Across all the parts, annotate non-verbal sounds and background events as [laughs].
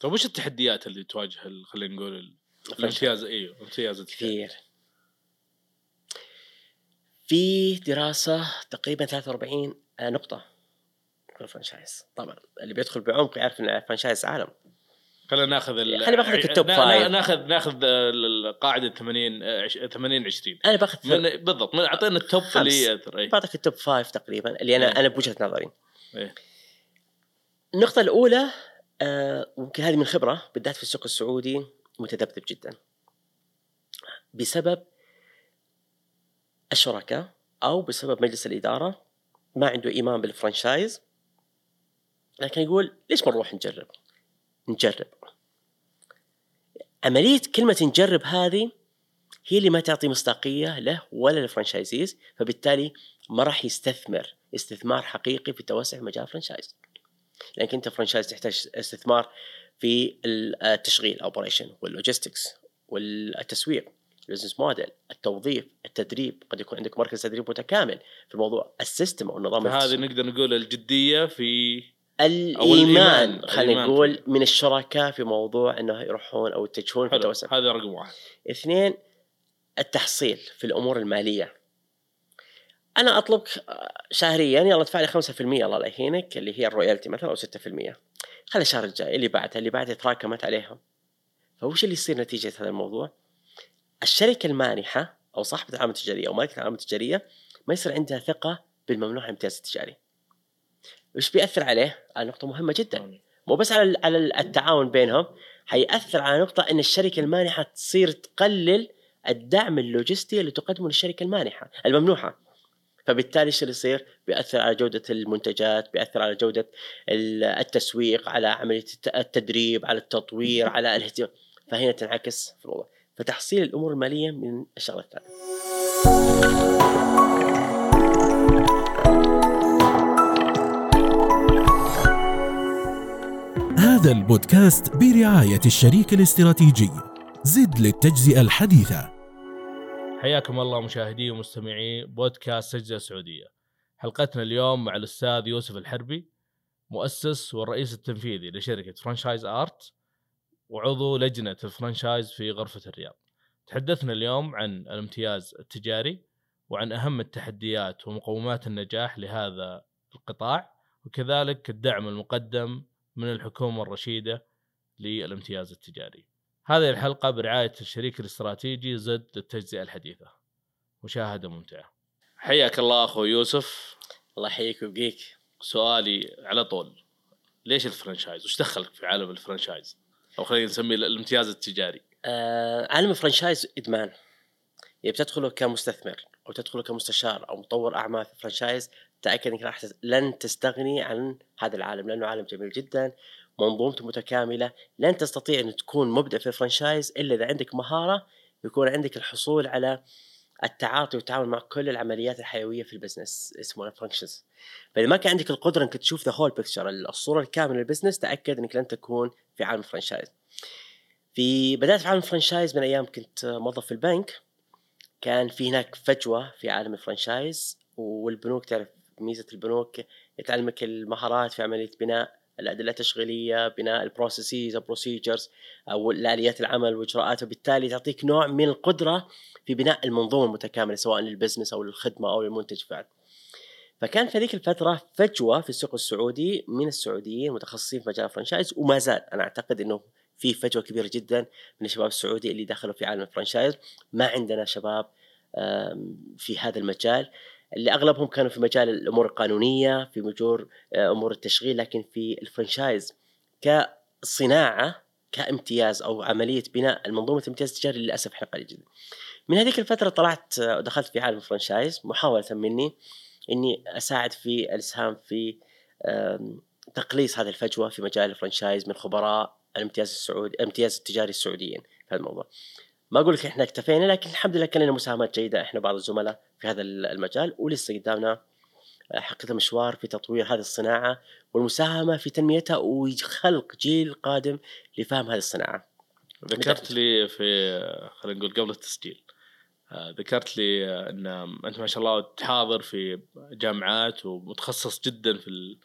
طيب وش التحديات اللي تواجه خلينا نقول ال- الامتياز إيوه التجاري كثير في دراسة تقريبا 43 نقطة في ال franchise طبعا اللي بيدخل بعمق يعرف ان ال franchise عالم خلينا ناخذ ال- خلينا باخذ لك ال top five. نا- ناخذ ناخذ ال- القاعدة 80 آه، عش- 80 20 أنا باخذ من بالضبط من أعطينا ال top خمس. اللي ياثر اي بعطيك ال top five تقريبا اللي أنا إيه. أنا بوجهة نظري إيه. النقطة الأولى آه، ممكن هذه من خبرة بالذات في السوق السعودي متذبذب جدا. بسبب الشركاء أو بسبب مجلس الإدارة ما عنده إيمان بال franchise لكن يقول ليش ما نروح نجرب؟ نجرب. عملية كلمة نجرب هذه هي اللي ما تعطي مصداقية له ولا لل franchisees فبالتالي ما راح يستثمر استثمار حقيقي في توسع مجال ال franchise لانك انت franchise تحتاج استثمار في التشغيل operation وال logistics والتسويق ال business model التوظيف التدريب قد يكون عندك مركز تدريب متكامل في الموضوع ال system أو النظام التسويق. نقدر نقول الجدية في الإيمان. خلينا نقول من الشركاء في موضوع إنه يروحون أو يتجهون في التوسع هذا رقم واحد اثنين التحصيل في الأمور المالية أنا اطلبك شهريا يلا ادفع لي 5% الله لا يهينك اللي هي الرويالتي مثلا أو 6% خلي الشهر الجاي اللي بعدها اللي بعدها تراكمت عليها فوش اللي يصير نتيجة هذا الموضوع؟ الشركة المانحة أو صاحبة العلامه التجارية أو مالكة العلامه التجارية ما يصير عندها ثقة بالممنوع الامتياز التجاري. وش بيأثر عليه؟ على نقطة مهمة جدا مو بس على على التعاون بينهم حيأثر على نقطة أن الشركة المانحة تصير تقلل الدعم اللوجستي اللي تقدمه للشركة المانحة الممنوحة فبالتالي إيش اللي يصير؟ بيأثر على جودة المنتجات، بيأثر على جودة ال- التسويق، على عملية الت- التدريب، على التطوير، على الاهتمام، فهنا تنعكس في الموضوع، فتحصيل الأمور المالية من الشغلة الثانية. هذا البودكاست برعاية الشريك الاستراتيجي زد للتجزئة الحديثة حياكم الله مشاهدي ومستمعي بودكاست تجزئة سعودية. حلقتنا اليوم مع الأستاذ يوسف الحربي مؤسس والرئيس التنفيذي لشركة Franchise Art وعضو لجنة ال franchise في غرفة الرياض. تحدثنا اليوم عن الامتياز التجاري وعن أهم التحديات ومقومات النجاح لهذا القطاع وكذلك الدعم المقدم من الحكومة الرشيدة للامتياز التجاري. هذه الحلقة برعاية الشريك الاستراتيجي زد للتجزئة الحديثة. مشاهدة ممتعة. حياك الله أخو يوسف. الله يحييك ويبقيك. سؤالي على طول. ليش ال franchise؟ وش دخلك في عالم ال franchise؟ أو خلينا نسميه الامتياز التجاري. آه عالم ال franchise إدمان. اذا بتدخله كمستثمر أو تدخله كمستشار أو مطور أعمال في ال franchise تأكد إنك راح لن تستغني عن هذا العالم لأنه عالم جميل جدا. منظومته متكاملة لن تستطيع أن تكون مبدع في ال franchise إلا إذا عندك مهارة يكون عندك الحصول على التعاطي والتعاون مع كل العمليات الحيوية في ال business اسمه ال functions فإذا ما كان عندك القدرة إنك تشوف the whole picture الصورة الكاملة لل business تأكد إنك لن تكون في عالم ال franchise. في بدأت في عالم ال franchise من أيام كنت موظف في البنك كان في هناك فجوة في عالم ال franchise والبنوك تعرف ميزة البنوك تعلمك المهارات في عملية بناء الأدلة التشغيلية بناء ال processes ال procedures أو الآليات العمل وإجراءاتها وبالتالي تعطيك نوع من القدرة في بناء المنظومة المتكاملة سواء لل business أو للخدمة أو للمنتج فعلا فكان في ذيك الفترة فجوة في السوق السعودي من السعوديين متخصصين في مجال ال franchise وما زال. أنا أعتقد أنه في فجوة كبيرة جدا من الشباب السعودي اللي دخلوا في عالم الفرنشايز ما عندنا شباب في هذا المجال. اللي أغلبهم كانوا في مجال الأمور القانونية في مجور آه، أمور التشغيل لكن في الفرنشايز كصناعة كامتياز أو عملية بناء المنظومة الامتياز التجاري للأسف قليل جدا. من هذيك الفترة طلعت آه، ودخلت في عالم الفرنشايز محاولة مني إني أساعد في الإسهام في تقليص هذه الفجوة في مجال الفرنشايز من خبراء الامتياز السعودي الامتياز التجاري السعوديين في هذا الموضوع. ما أقول لك إحنا اكتفينا لكن الحمد لله كان لنا مساهمات جيدة إحنا بعض الزملاء في هذا المجال ولسه قدامنا حقيقة مشوار في تطوير هذه الصناعة والمساهمة في تنميتها وخلق جيل قادم لفهم هذه الصناعة. ذكرت لي في خلينا نقول قبل التسجيل آه، ذكرت لي آه، إن أنت ما شاء الله تحاضر في جامعات ومتخصص جدا في ال-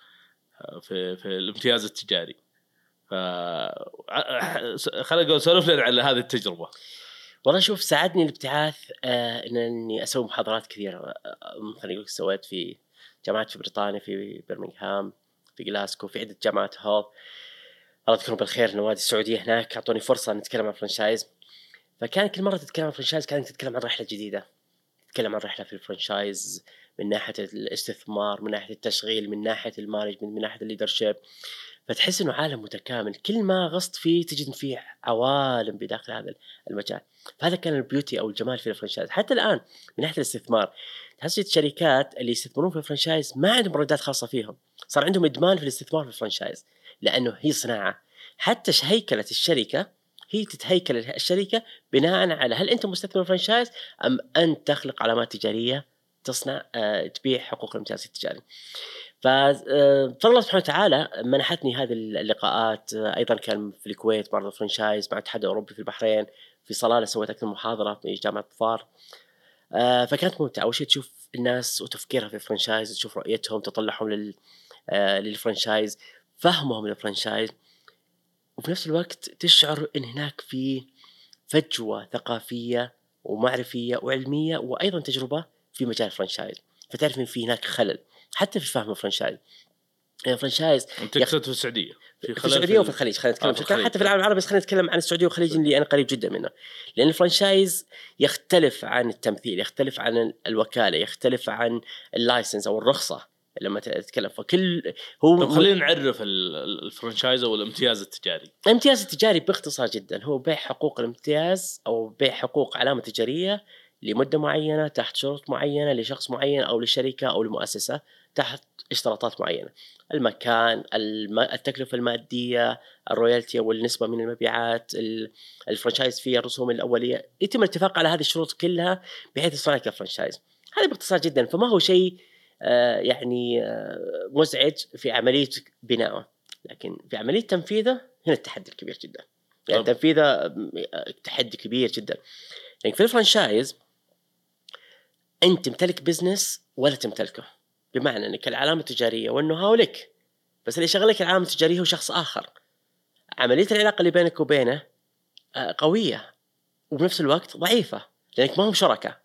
آه، في في الامتياز التجاري. ف خلينا نقول سولف لنا على هذه التجربة. والله شوف ساعدني الابتعاث آه إني أسوي محاضرات كثيرة آه، مثلا يقول سويت في جامعات في بريطانيا في برمنغهام في جلاسكو في عدة جامعات هول. الله يذكرهم بالخير النوادي السعودية هناك اعطوني فرصة نتكلم عن franchise فكان كل مرة تتكلم عن franchise كانت تتكلم عن رحلة جديدة. تتكلم عن رحلة في ال franchise من ناحية الاستثمار من ناحية التشغيل من ناحية ال management من ناحية ال leadership فتحس إنه عالم متكامل. كل ما غصت فيه تجد فيه عوالم بداخل هذا المجال. فهذا كان ال beauty أو الجمال في ال franchise. حتى الآن من ناحية الاستثمار تحس الشركات اللي يستثمرون في ال franchise ما عندهم مرادات خاصة فيهم. صار عندهم إدمان في الاستثمار في ال franchise لأنه هي صناعة. حتى هيكله الشركة هي تتهيكل الشركة بناء على هل أنت مستثمر franchise أم أنت تخلق علامات تجارية تصنع آه، تبيع حقوق الامتياز التجاري. ففضل الله سبحانه وتعالى منحتني هذه اللقاءات. آه، أيضا كان في الكويت برضه franchise مع الاتحاد الاوروبي في البحرين في صلالة سويت أكثر محاضرة في جامعة ظفار. آه، فكانت ممتعة. أول شيء تشوف الناس وتفكيرها في ال franchise تشوف رؤيتهم تطلعهم لل لل franchise فهمهم لل franchise. وفي نفس الوقت تشعر إن هناك في فجوة ثقافية ومعرفية وعلمية وأيضا تجربة في مجال ال franchise. فتعرف إن في هناك خلل. حتى في فهم ال franchise. ال franchise أنت تقصد في السعودية. في, في السعودية وفي الخليج خلينا نتكلم آه في حتى في العالم العربي بس خلينا نتكلم عن السعودية والخليج اللي أنا قريب جدا منه. لأن ال franchise يختلف عن التمثيل يختلف عن الوكالة يختلف عن ال license أو الرخصة لما تتكلم. فكل هو طب خلينا نعرف ال franchise أو الامتياز التجاري. الامتياز التجاري باختصار جدا هو بيع حقوق الامتياز أو بيع حقوق علامة تجارية لمدة معينة تحت شروط معينة لشخص معين أو لشركة أو لمؤسسة. تحت اشتراطات معينة. المكان التكلفة المادية ال royalty أو النسبة من المبيعات ال franchise fee الرسوم الأولية. يتم الاتفاق على هذه الشروط كلها بحيث يصنع لك ال franchise هذا باختصار جدا. فما هو شيء آه، يعني آه، مزعج في عملية بنائه لكن في عملية تنفيذه هنا التحدي الكبير جدا. يعني تنفيذه آه، تحدي كبير جدا. يعني في ال franchise أنت تمتلك business ولا تمتلكه؟ بمعنى إنك العلامة التجارية وال know-how لك بس اللي يشغلك العلامة التجارية هو شخص آخر. عملية العلاقة اللي بينك وبينه قوية وبنفس الوقت ضعيفة لأنك ما هم شركاء.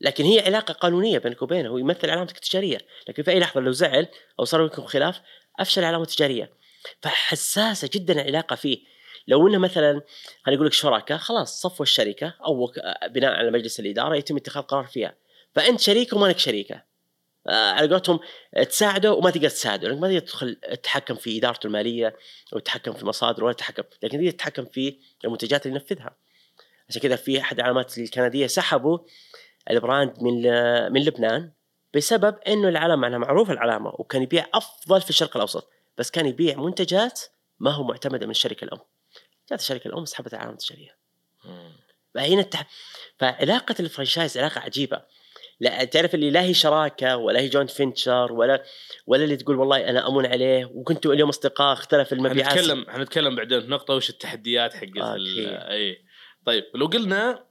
لكن هي علاقة قانونية بينك وبينه هو يمثل علامتك التجارية. لكن في أي لحظة لو زعل أو صار بينكم خلاف أفشل علامة تجارية. فحساسة جدا العلاقة فيه. لو إنه مثلا خلينا نقول لك شركاء خلاص صفوا الشركة أو بناء على مجلس الإدارة يتم اتخاذ قرار فيها. فأنت شريك وما لك شريكة. آه، على قولتهم تساعده وما تقدر تساعده لأنك ما تقدر تدخل تتحكم في إدارته المالية أو تتحكم في مصادره ولا تتحكم لكن تقدر تتحكم في المنتجات اللي ينفذها. عشان كذا في أحد العلامات الكندية سحبوا ال brand من من لبنان بسبب إنه العلامة أنا معروف العلامة وكان يبيع أفضل في الشرق الأوسط بس كان يبيع منتجات ما هو معتمدة من الشركة الأم. جات الشركة الأم سحبت العلامة التجارية. فهنا التح... فعلاقة ال franchise علاقة عجيبة. لا تعرف اللي لا هي شراكة ولا هي joint venture ولا ولا اللي تقول والله أنا أمون عليه. وكنتوا اليوم أصدقاء اختلف المبيعات. حنتكلم حنتكلم بعدين. نقطة وش التحديات حقت إي. طيب لو قلنا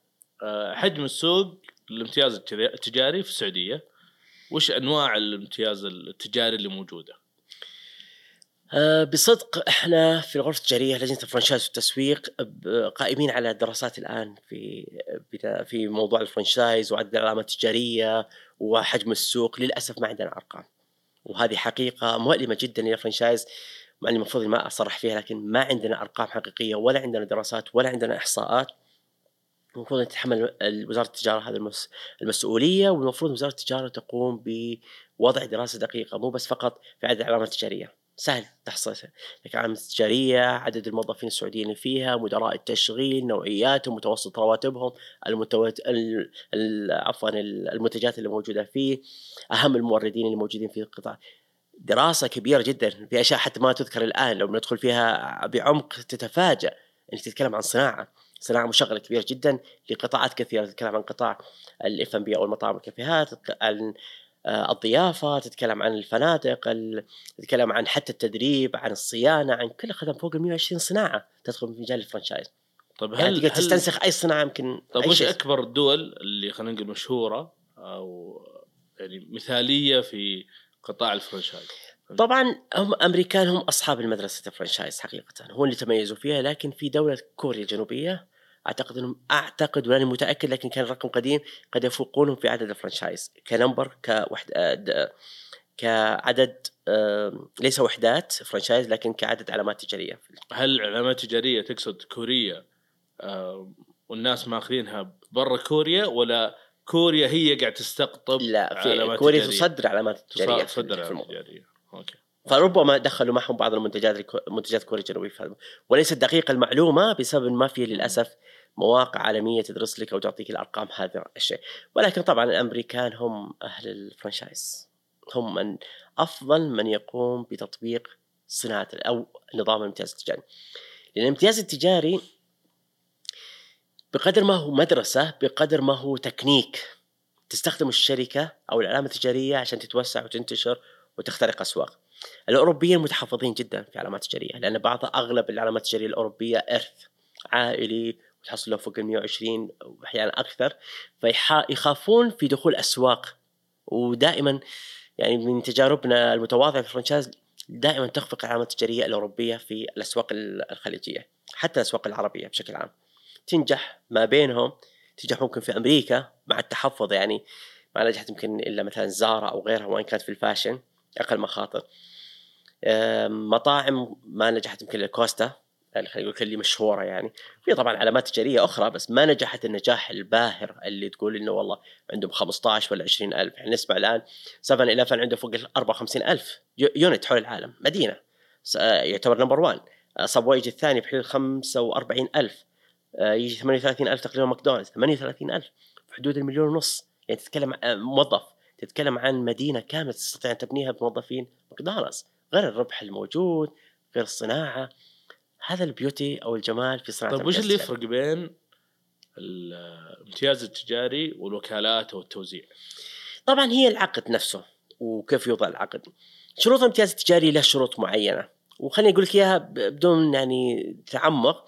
آه، حجم السوق الامتياز التجاري في السعودية وش أنواع الامتياز التجاري اللي موجودة؟ أه بصدق إحنا في الغرفة التجارية لجنة الفرنشايز والتسويق قائمين على دراسات الآن في في موضوع الفرنشايز وعدد العلامات التجارية وحجم السوق. للأسف ما عندنا أرقام. وهذه حقيقة مؤلمة جدا للفرنشايز. مع المفروض ما أصرح فيها لكن ما عندنا أرقام حقيقية ولا عندنا دراسات ولا عندنا إحصاءات. المفروض أن تتحمل وزارة التجارة هذه المسؤولية والمفروض وزارة التجارة تقوم بوضع دراسة دقيقة مو بس فقط في عدد العلامات التجارية. سهل تحصيلها. لكن العلامات التجاريه عدد الموظفين السعوديين اللي فيها مدراء التشغيل نوعياتهم متوسط رواتبهم المتوت... ال... عفوا المنتجات اللي موجودة فيه أهم الموردين اللي موجودين في القطاع. دراسة كبيرة جدا في أشياء حتى ما تذكر الآن لو ندخل فيها بعمق تتفاجأ إنك تتكلم عن صناعة. صناعة مشغلة كبيرة جدا لقطاعات كثيرة تتكلم عن قطاع الاف ام بي أو المطاعم والكافيهات عن الضيافة تتكلم عن الفنادق تتكلم عن حتى التدريب عن الصيانة عن كل خدم فوق ال 120 صناعة تدخل في مجال ال franchise طيب هل يعني تقدر تستنسخ أي صناعة يمكن طيب وش أكبر الدول اللي خلينا نقول مشهورة أو يعني مثالية في قطاع ال franchise؟ طبعا هم أمريكان هم أصحاب المدرسة ال franchise حقيقه هو اللي تميزوا فيها لكن في دولة كوريا الجنوبية أعتقد انهم أعتقد واني متأكد لكن كان الرقم قديم قد يفوقونهم في عدد ال franchise. ك number كوحد آه، كعدد ليس وحدات franchise لكن كعدد علامات تجارية. هل علامات تجاريه تقصد كوريا؟ والناس ماخذينها برا كوريا ولا كوريا هي قاعد تستقطب لا في علامات كوريا تجارية. تصدر علامات تجارية تصدر علامات. تجارية. okay. فربما دخلوا معهم بعض المنتجات منتجات كوريا الجنوبيه في هذا وليست دقيقة المعلومة بسبب ما في للأسف مواقع عالمية تدرس لك أو تعطيك الأرقام هذا الشيء ولكن طبعا الأمريكان هم أهل ال franchise. هم من أفضل من يقوم بتطبيق صناعة أو نظام الامتياز التجاري. لأن الامتياز التجاري بقدر ما هو مدرسة بقدر ما هو تكنيك. تستخدم الشركة أو العلامة التجارية عشان تتوسع وتنتشر وتخترق أسواق. الأوروبيين متحفظين جدا في علامات تجارية لأن بعض أغلب العلامات التجارية الأوروبية إرث عائلي وتحصل له فوق ال 120 واحيانا أكثر فيخافون في دخول أسواق. ودائما يعني من تجاربنا المتواضعة في الفرنشايز دائما تخفق العلامات التجارية الأوروبية في الأسواق الخليجية حتى الأسواق العربية بشكل عام. تنجح ما بينهم تنجح ممكن في أمريكا مع التحفظ يعني ما نجحت يمكن إلا مثلا زارا أو غيرها وإن كانت في الفاشن أقل مخاطر. مطاعم ما نجحت يمكن الكوستا اللي خلينا نقول اللي مشهورة يعني. في طبعا علامات تجارية أخرى بس ما نجحت النجاح الباهر اللي تقول إنه والله عندهم 15 ولا 20 ألف. يعني نسمع الآن 7 11 عنده فوق ال 54 ألف unit حول العالم مدينة. آه، يعتبر number 1 Subway يجي الثاني بحدود 45 ألف. آه، يجي 38 ألف تقريبا ماكدونالدز. 38 ألف في حدود المليون ونص. يعني تتكلم موظف تتكلم عن مدينة كاملة تستطيع أن تبنيها بموظفين ماكدونالدز. غير الربح الموجود غير الصناعة. هذا ال beauty أو الجمال في صناعة طيب وش اللي يفرق بين الامتياز التجاري والوكالات والتوزيع؟ طبعا هي العقد نفسه وكيف يوضع العقد. شروط الامتياز التجاري له شروط معينة وخليني أقول لك إياها بدون يعني تعمق.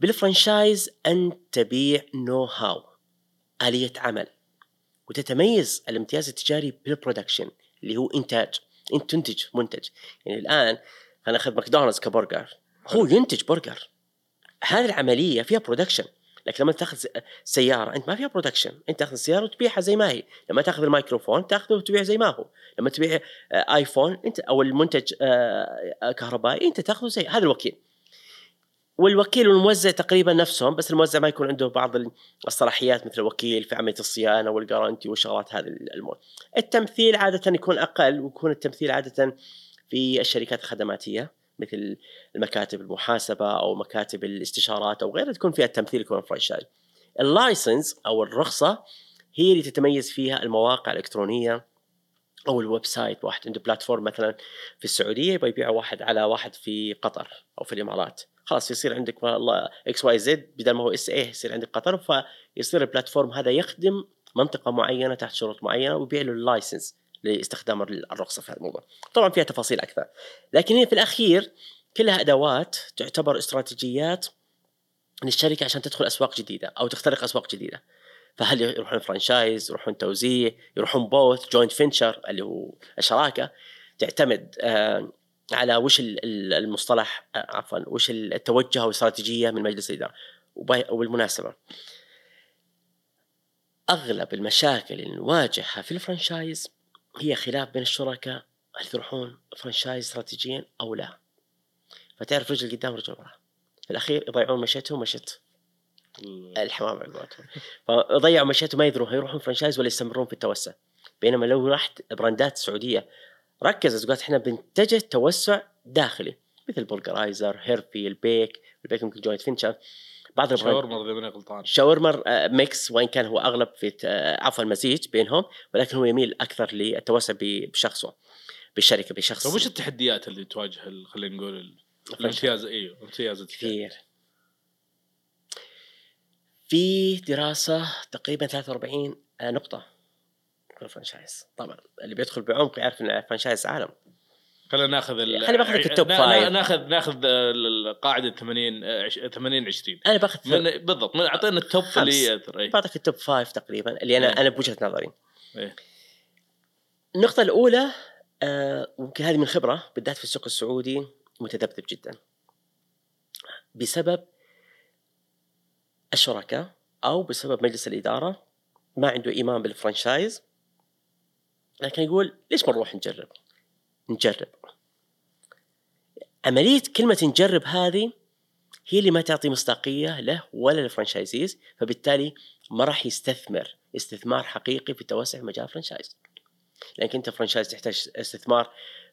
بال franchise أنت تبيع know-how آلية عمل وتتميز الامتياز التجاري بال production اللي هو إنتاج انت تنتج منتج. يعني الآن أنا اخذ ماكدونالدز كبرجر. هو ينتج برجر. هذه العملية فيها production لكن لما تأخذ سيارة أنت ما فيها production أنت تأخذ السياره وتبيعها زي ما هي. لما تأخذ الميكروفون تاخذه وتبيعه زي ما هو. لما تبيع آيفون أنت أو المنتج آه، كهربائي أنت تاخذه زي هذا الوكيل. والوكيل والموزع تقريبا نفسهم بس الموزع ما يكون عنده بعض الصلاحيات مثل الوكيل في عملية الصيانة وال guarantee والشغلات هذه الأمور. التمثيل عادة يكون أقل ويكون التمثيل عادة في الشركات الخدماتية. مثل المكاتب المحاسبة أو مكاتب الاستشارات أو غيرها تكون فيها التمثيل يكون franchise. ال license أو الرخصة هي اللي تتميز فيها المواقع الإلكترونية أو ال website واحد عنده platform مثلا في السعودية يبغى يبيع واحد على واحد في قطر أو في الإمارات. خلاص يصير عندك والله XYZ بدل ما هو SA يصير عندك قطر فيصير ال platform هذا يخدم منطقة معينة تحت شروط معينة ويبيع له ال license. لاستخدام الرخصة في هذا الموضوع. طبعا فيها تفاصيل أكثر. لكن هي في الأخير كلها أدوات تعتبر استراتيجيات للشركة عشان تدخل أسواق جديدة أو تخترق أسواق جديدة. فهل يروحون franchise يروحون توزيع يروحون both joint venture اللي هو الشراكة تعتمد آه على وش ال- ال- المصطلح آه، عفوا وش التوجه أو الاستراتيجيه من مجلس الإدارة وبالمناسبه أغلب المشاكل اللي نواجهها في ال franchise هي خلاف بين الشركاء هل يروحون franchise استراتيجيا أو لا. فتعرف رجل قدام رجل ورا في الأخير يضيعون مشيتهم مشية الحمام على قولتهم فضيعوا مشيتهم ما يدرون يروحون franchise ولا يستمرون في التوسع. بينما لو رحت براندات سعودية ركزت وقالت إحنا بنتجه توسع داخلي. مثل Burgerizzr هيرفي البيك البيك يمكن joint venture بعض شاورما إذا ماني غلطان. شاورما آه، mix وإن كان هو أغلب في آه، عفوا المزيج بينهم ولكن هو يميل أكثر للتوسع بشخصه بالشركة بشخص. طيب وش التحديات اللي تواجه خلينا نقول ال- الامتياز أيوه التجاري كثير. في دراسة تقريبا 43 نقطة. في ال franchise طبعا اللي بيدخل بعمق يعرف ان ال franchise عالم. خلينا ناخذ ال- خلينا باخذ لك ال top five. ناخذ ناخذ ال- القاعدة 80 آه، عش- 80 20 أنا باخذ من بالضبط من أعطينا ال top خمس. اللي ياثر إي بعطيك ال top five تقريبا اللي أنا إيه. أنا بوجهة نظري إيه. النقطة الأولى آه ممكن هذه من خبرة بالذات في السوق السعودي متذبذب جدا بسبب الشركاء أو بسبب مجلس الإدارة ما عنده إيمان بال franchise لكن يقول ليش ما نروح نجرب نجرب. عمليه كلمة نجرب هذه هي اللي ما تعطي مصداقية له ولا لل franchisees فبالتالي ما راح يستثمر استثمار حقيقي في توسع مجال franchise. لأنك أنت franchise تحتاج استثمار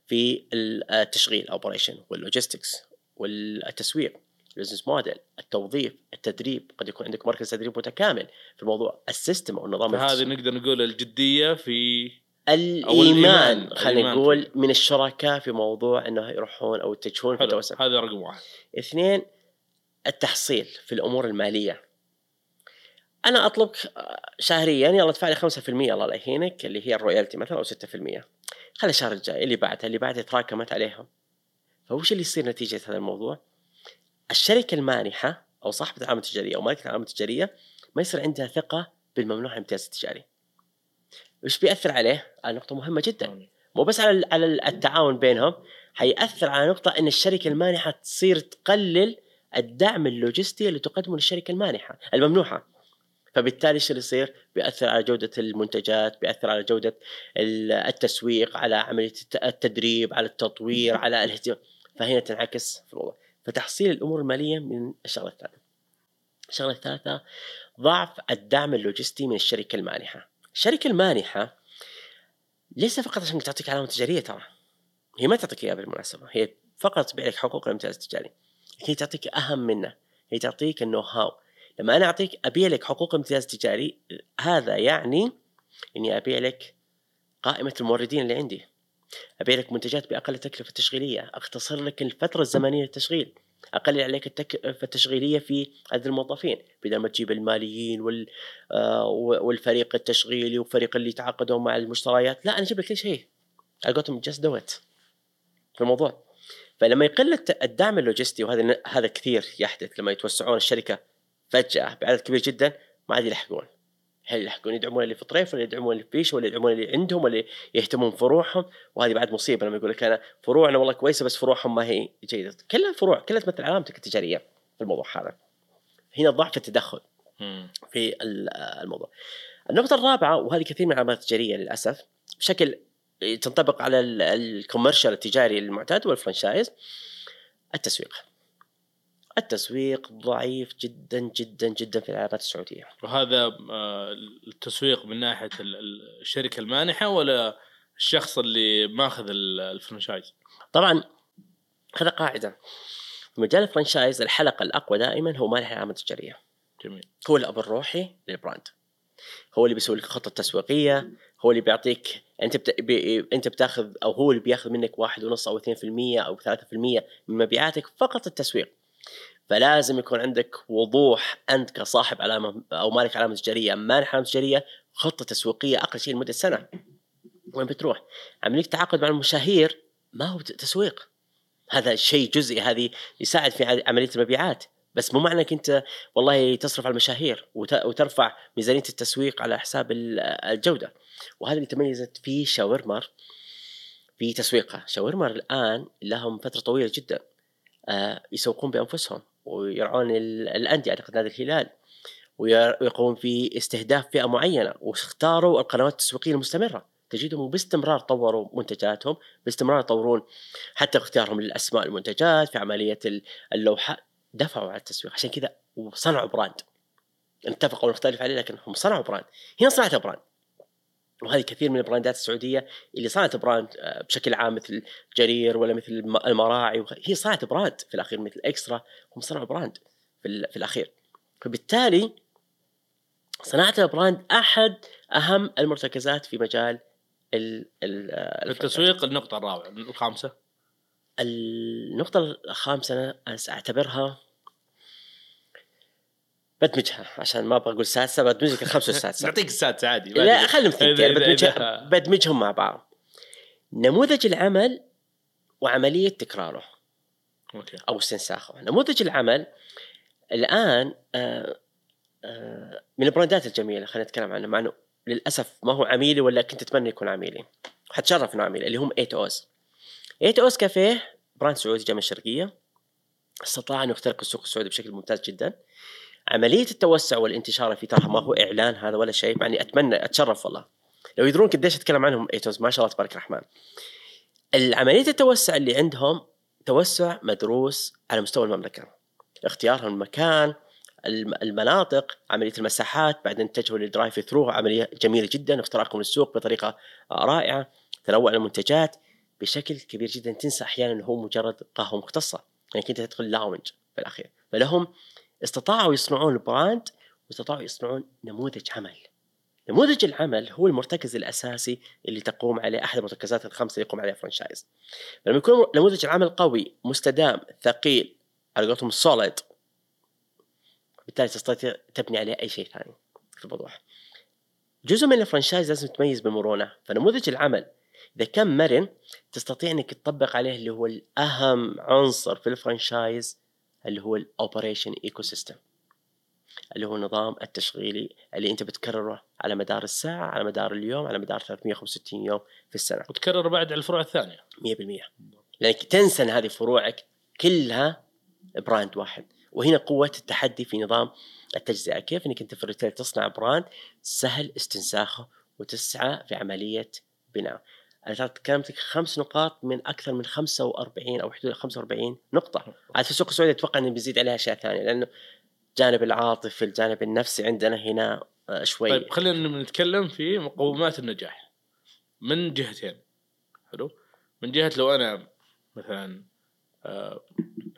في التشغيل operation وال logistics والتسويق ال business model التوظيف التدريب. قد يكون عندك مركز تدريب متكامل في الموضوع ال system أو النظام هذه نقدر نقول الجدية في الإيمان خلينا نقول من الشركاء في موضوع إنه يروحون أو يتجهون في التوسع هذا رقم واحد. اثنين التحصيل في الأمور المالية. أنا اطلبك شهريا يلا ادفع لي 5% الله لا يهينك اللي هي ال royalty مثلا أو 6% خلي الشهر الجاي اللي بعدها اللي بعدها تراكمت عليهم. فوش اللي يصير نتيجة هذا الموضوع؟ الشركة المانحة أو صاحبة العلامه التجارية أو مالكة العلامه التجارية ما يصير عندها ثقة بالممنوع الامتياز التجاري. وش بيأثر عليه؟ على نقطة مهمة جدا مو بس على على التعاون بينهم حيأثر على نقطة إن الشركة المانحة تصير تقلل الدعم اللوجستي اللي تقدمه للشركة المانحة الممنوحة فبالتالي إيش اللي يصير؟ بيأثر على جودة المنتجات، بيأثر على جودة ال- التسويق، على عملية الت- التدريب، على التطوير، على الاهتمام، فهنا تنعكس في الوضع. فتحصيل الأمور المالية من الشغلة الثالثة. الشغلة الثالثة ضعف الدعم اللوجستي من الشركة المانحة. الشركة المانحة ليس فقط عشان تعطيك علامة تجارية ترى. هي ما تعطيك إياها بالمناسبة، هي فقط تبيع لك حقوق الامتياز التجاري. هي تعطيك أهم منه، هي تعطيك ال know how. لما أنا أعطيك أبيع لك حقوق امتياز تجاري هذا يعني إني أبيع لك قائمة الموردين اللي عندي أبيع لك منتجات بأقل تكلفة تشغيلية أختصر لك الفترة الزمنية للتشغيل أقلل عليك التكلفه التشغيلية في عدد الموظفين بدل ما تجيب الماليين وال آه، والفريق التشغيلي والفريق اللي تعاقدوا مع المشتريات. لا أنا أجيب لك كل شيء. على قولتهم just do في الموضوع. فلما يقل الدعم اللوجستي وهذا هذا كثير يحدث لما يتوسعون الشركة فجأة بعدد كبير جدا ما عاد يلحقون. هل يلحقون يدعمون اللي في طريف ولا يدعمون اللي في بيش ولا يدعمون اللي عندهم ولا يهتمون فروعهم وهذه بعد مصيبة لما يقول لك أنا فروعنا والله كويسة بس فروعهم ما هي جيدة كلها فروع كلها تمثل علامتك التجارية في الموضوع هذا هنا ضعف التدخل. في ال- الموضوع. النقطة الرابعة وهذه كثير من العلامات التجارية للأسف بشكل تنطبق على ال- الكوميرشال التجاري المعتاد والفرنشايز التسويق. التسويق ضعيف جدا جدا جدا في العلامات السعودية. وهذا آه، التسويق من ناحية ال- ال- الشركة المانحة ولا الشخص اللي ماخذ ال- ال franchise طبعا هذا قاعدة. في مجال ال franchise الحلقة الأقوى دائما هو مانح العلامة التجارية. جميل هو الاب الروحي لل brand هو اللي بيسوي لك خطه تسويقيه هو اللي بيعطيك أنت بت... بي... أنت بتاخذ أو هو اللي بياخذ منك واحد ونص أو 2% أو 3% من مبيعاتك فقط التسويق فلازم يكون عندك وضوح أنت كصاحب علامة أو مالك علامة تجارية. مالك علامة تجارية خطة تسويقية أقل شيء لمدة سنة. وين بتروح؟ عمليه تعاقد مع المشاهير ما هو تسويق. هذا شيء جزئي هذه يساعد في عملية المبيعات. بس مو معنى إنك أنت والله تصرف على المشاهير وت- وترفع ميزانية التسويق على حساب ال- الجودة. وهذا اللي تميزت فيه شاورمر في تسويقها. شاورمر الآن لهم فترة طويلة جدا آه، يسوقون بأنفسهم. ويرعون ال- الأندية أعتقد نادي الهلال ويقومون في استهداف فئة معينة واختاروا القنوات التسويقية المستمرة. تجدهم باستمرار طوروا منتجاتهم باستمرار يطورون حتى اختيارهم للأسماء المنتجات في عملية ال- اللوحات دفعوا على التسويق عشان كذا وصنعوا براند. نتفق أو نختلف عليه لكن هم صنعوا brand. هنا صنعت brand. وهذه كثير من البراندات السعودية اللي صنعت brand آه، بشكل عام مثل جرير ولا مثل الم- المراعي هي صنعت brand في الأخير مثل إكسترا هم صنعوا brand في, ال- في الأخير. فبالتالي صناعه ال brand أحد أهم المرتكزات في مجال ال ال آه، التسويق النقطة الرابعة الخامسة؟ النقطة الخامسة أنا أعتبرها بدمجها عشان ما أبغى أقول سادسة بدمج لك الخامسة والسادسة [laughs] نعطيك السادسه عادي لا ثنتين إذا- بدمجها بدمجهم مع بعض. نموذج العمل وعملية تكراره أوكي. أو استنساخه. نموذج العمل الآن آه، آه، من البراندات الجميلة خلينا نتكلم عنه مع أنه للأسف ما هو عميلي ولا كنت أتمنى يكون عميلي. حتشرف إنه عميل اللي هم 8 Oz. 8 Oz كافيه brand سعودي من الشرقية. استطاع انه يخترق السوق السعودي بشكل ممتاز جدا. عملية التوسع والانتشار في ترى ما هو إعلان هذا ولا شيء مع إني أتمنى أتشرف والله. لو يدرون قديش أتكلم عنهم Eight Oz ما شاء الله تبارك الرحمن. العملية التوسع اللي عندهم توسع مدروس على مستوى المملكة. اختيارهم المكان الم- المناطق عملية المساحات بعدين اتجهوا لل drive thru عملية جميلة جدا اختراقهم للسوق بطريقة رائعة تنوع المنتجات بشكل كبير جدا. تنسى أحيانا هو مجرد قهوة مختصة. يعني كنت تدخل lounge في الأخير. فلهم استطاعوا يصنعون ال brand واستطاعوا يصنعون نموذج عمل. نموذج العمل هو المرتكز الأساسي اللي تقوم عليه أحد المرتكزات الخمسة اللي يقوم عليها franchise. فلما يكون نموذج العمل قوي مستدام ثقيل على قولتهم solid بالتالي تستطيع تبني عليه أي شيء ثاني في الموضوع. جزء من ال franchise لازم تميز بالمرونه فنموذج العمل إذا كان مرن تستطيع إنك تطبق عليه اللي هو الأهم عنصر في ال franchise اللي هو ال operation ecosystem اللي هو النظام التشغيلي اللي أنت بتكرره على مدار الساعة على مدار اليوم على مدار 365 يوم في السنة. وتكرر بعد على الفروع الثانية. 100% لأنك تنسى إن هذه فروعك كلها brand واحد. وهنا قوة التحدي في نظام التجزئة. كيف إنك أنت في ال retail تصنع brand سهل استنساخه وتسعى في عملية بناء أنا ترى تكلمت لك خمس نقاط من أكثر من 45 أو حدود 45 نقطة. عاد في السوق السعودي أتوقع إنه بيزيد عليها أشياء ثانية لأنه الجانب العاطفي الجانب النفسي عندنا هنا آه، شوي. طيب خلينا نتكلم في مقومات النجاح من جهتين. حلو؟ من جهة لو أنا مثلا آه،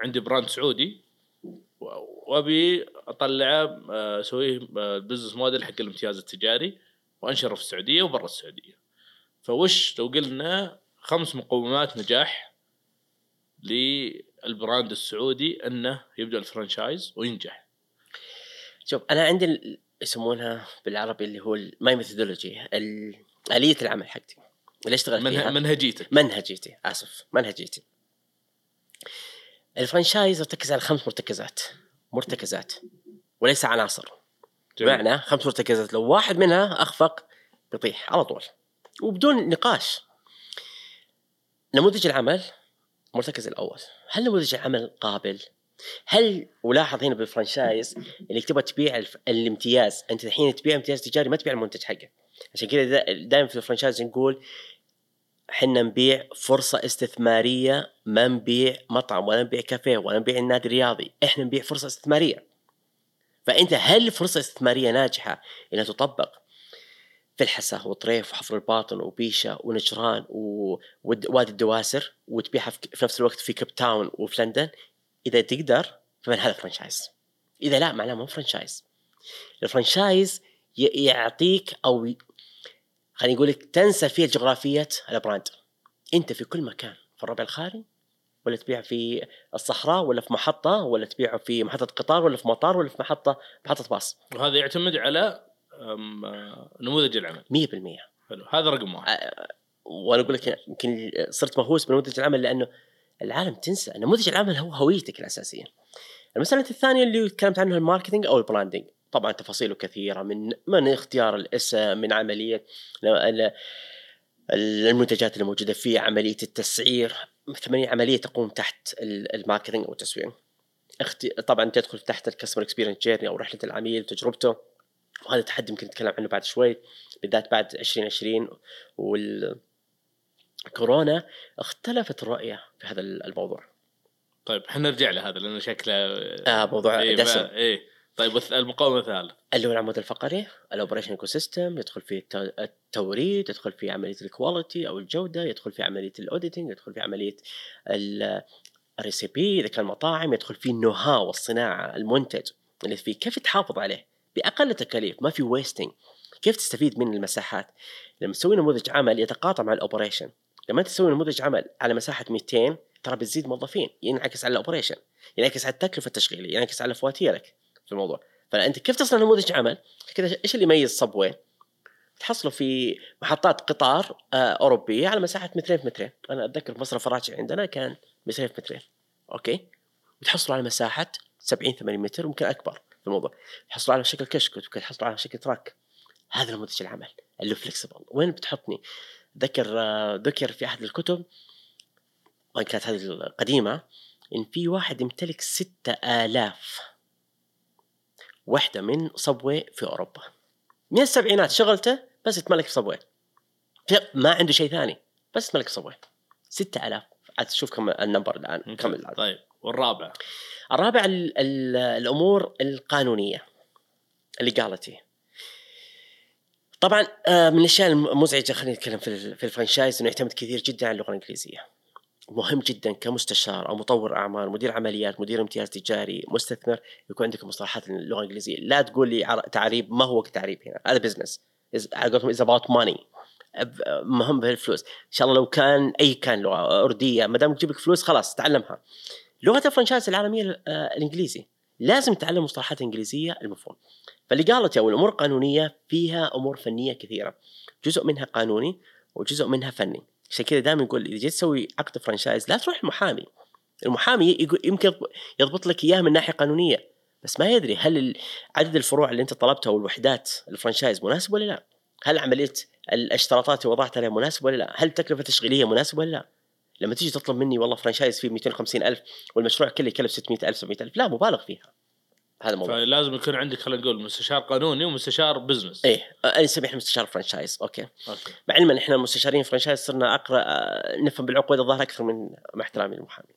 عندي brand سعودي وأبي اطلعه آه، أسويه business model حق الامتياز التجاري وأنشره في السعودية وبرا السعودية. فوش لو قلنا خمس مقومات نجاح لل brand السعودي أنه يبدأ ال franchise وينجح. شوف أنا عندي يسمونها بالعربي اللي هو my methodology آلية العمل حقتي. اللي أشتغل منه- فيها. منهجيتك. منهجيتي آسف منهجيتي. ال franchise يرتكز على خمس مرتكزات. مرتكزات وليس عناصر. بمعنى خمس مرتكزات لو واحد منها أخفق بيطيح على طول. وبدون نقاش. نموذج العمل المرتكز الأول. هل نموذج العمل قابل؟ هل ولاحظ هنا بال franchise إنك تبغى تبيع. الامتياز؟ أنت الحين تبيع امتياز تجاري ما تبيع المنتج حقه عشان كذا دائما في ال franchise نقول حنا نبيع فرصة استثمارية ما نبيع مطعم ولا نبيع كافيه ولا نبيع النادي الرياضي. إحنا نبيع فرصة استثمارية. فأنت هل فرصة استثمارية ناجحة انها تطبق؟ في الحسا وطريف وحفر الباطن وبيشة ونجران و- ود- وادي الدواسر وتبيعها في نفس الوقت في كيب تاون وفي لندن. إذا تقدر فمن هذا franchise إذا لا معناه مو franchise ال franchise يعطيك أو خليني أقول لك تنسى فيه جغرافيه ال brand أنت في كل مكان في الربع الخالي ولا تبيع في الصحراء ولا في محطة ولا تبيعه في محطة قطار ولا في مطار ولا في محطة محطة باص. وهذا يعتمد على نموذج العمل. 100% حلو. هذا رقم واحد. وأنا أقول لك يمكن صرت مهووس بنموذج العمل لأنه العالم تنسى. نموذج العمل هو هويتك الأساسية. المسألة الثانية اللي تكلمت عنها ال marketing أو ال branding طبعا تفاصيله كثيرة من من اختيار الاسم من عملية ال- ال- المنتجات الموجوده فيه عملية التسعير. ثمانية عملية تقوم تحت ال- ال marketing أو التسويق. طبعا تدخل تحت ال customer experience journey أو رحلة العميل وتجربته وهذا تحدي يمكن نتكلم عنه بعد شوي بالذات بعد 2020 وال كورونا اختلفت الرؤيه في هذا الموضوع. طيب إحنا نرجع لهذا لأنه شكله آه موضوع إيه دسم. إيه. طيب المقوم الثالث. اللي هو العمود الفقري ال operation ecosystem يدخل فيه الت- التوريد يدخل فيه عملية ال quality أو الجودة يدخل فيه عملية ال auditing يدخل فيه عملية ال- ال recipe إذا كان مطاعم يدخل فيه ال know-how والصناعة المنتج اللي فيه كيف تحافظ عليه؟ بأقل التكاليف ما في wasting كيف تستفيد من المساحات؟ لما تسوي نموذج عمل يتقاطع مع ال operation لما أنت تسوي نموذج عمل على مساحة 200 ترى بتزيد موظفين ينعكس على ال operation ينعكس على التكلفة التشغيلية ينعكس على فواتيرك في الموضوع. فأنت كيف تصنع نموذج عمل؟ كذا إيش اللي يميز Subway تحصله في محطات قطار آه، أوروبية على مساحة مترين في مترين. أنا أتذكر في مصر فراتشي عندنا كان مترين في مترين. أوكي؟ وتحصلوا على مساحة 70 80 متر ويمكن أكبر. الموضوع. تحصلوا على شكل كشك ممكن تحصلوا على شكل truck. هذا نموذج العمل اللي flexible وين بتحطني؟ ذكر ذكر في أحد الكتب وإن كانت هذه القديمة إن في واحد يمتلك ستة آلاف وحدة من Subway في أوروبا. من السبعينات شغلته بس يتملك Subway ما عنده شيء ثاني بس يتملك Subway ستة آلاف. عاد تشوف كم ال number الآن. كم. طيب. والرابعه الرابع ال ال الأمور القانونية اللي قالتي طبعا آه، من الأشياء المزعجه خلينا نتكلم في في ال franchise إنه يعتمد كثير جدا على اللغة الإنجليزية. مهم جدا كمستشار أو مطور أعمال مدير عمليات مدير امتياز تجاري مستثمر يكون عندك مصطلحات اللغة الإنجليزية. لا تقول لي عر- تعريب ما هو تعريب هنا؟ هذا business على قولتهم is about money مهم بالفلوس إن شاء الله لو كان أي كان لغة أردية ما دام تجيب لك فلوس خلاص تعلمها. لغة ال franchise العالمية آه، الإنجليزي لازم تتعلم مصطلحات إنجليزية المفهوم فاللي قالت أو الأمور القانونيه فيها أمور فنية كثيرة جزء منها قانوني وجزء منها فني عشان كذا دائما يقول إذا جيت تسوي عقد franchise لا تروح المحامي المحامي يمكن يضبط لك اياه من ناحية قانونية بس ما يدري هل عدد الفروع اللي أنت طلبتها والوحدات ال franchise مناسب ولا لا؟ هل عملية الاشتراطات اللي وضعت عليها مناسب ولا لا؟ هل التكلفة التشغيلية مناسبه ولا لا؟ لما تيجي تطلب مني والله franchise فيه 250 ألف والمشروع كله يكلف 600 ألف 700 ألف لا مبالغ فيها. هذا الموضوع فلازم يكون عندك خلينا نقول مستشار قانوني ومستشار business إيه أنا نسميه إحنا مستشار franchise okay. okay. مع علما إحنا مستشارين franchise صرنا أقرأ نفهم بالعقود الظاهر أكثر من مع احترامي للمحامي.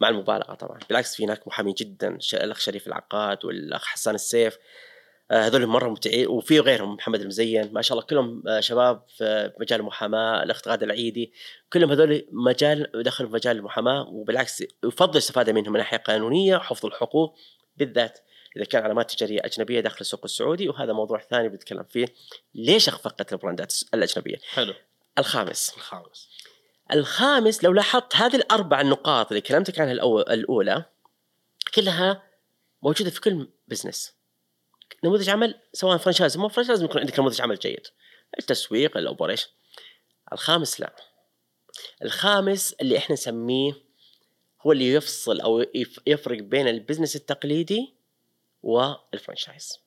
مع المبالغة طبعا. بالعكس في هناك محامين جدا الأخ شريف العقاد والأخ حسان السيف. هذول مرة ممتعين وفي غيرهم محمد المزين ما شاء الله كلهم آه، شباب في مجال المحاماة الاخت غاده العيدي كلهم هذول مجال دخلوا في مجال المحاماة وبالعكس يفضل الاستفاده منهم من ناحية قانونية وحفظ الحقوق بالذات. إذا كان علامات تجاريه أجنبية داخل السوق السعودي وهذا موضوع ثاني بنتكلم فيه ليش أخفقت البراندات الأجنبية؟ حلو. الخامس. الخامس. الخامس لو لاحظت هذه الأربع النقاط اللي كلمتك عنها الأولى كلها موجودة في كل business نموذج عمل سواء franchise مو franchise لازم يكون عندك نموذج عمل جيد. التسويق ال operation الخامس لا. الخامس اللي إحنا نسميه هو اللي يفصل أو يف- يفرق بين ال business التقليدي وال franchise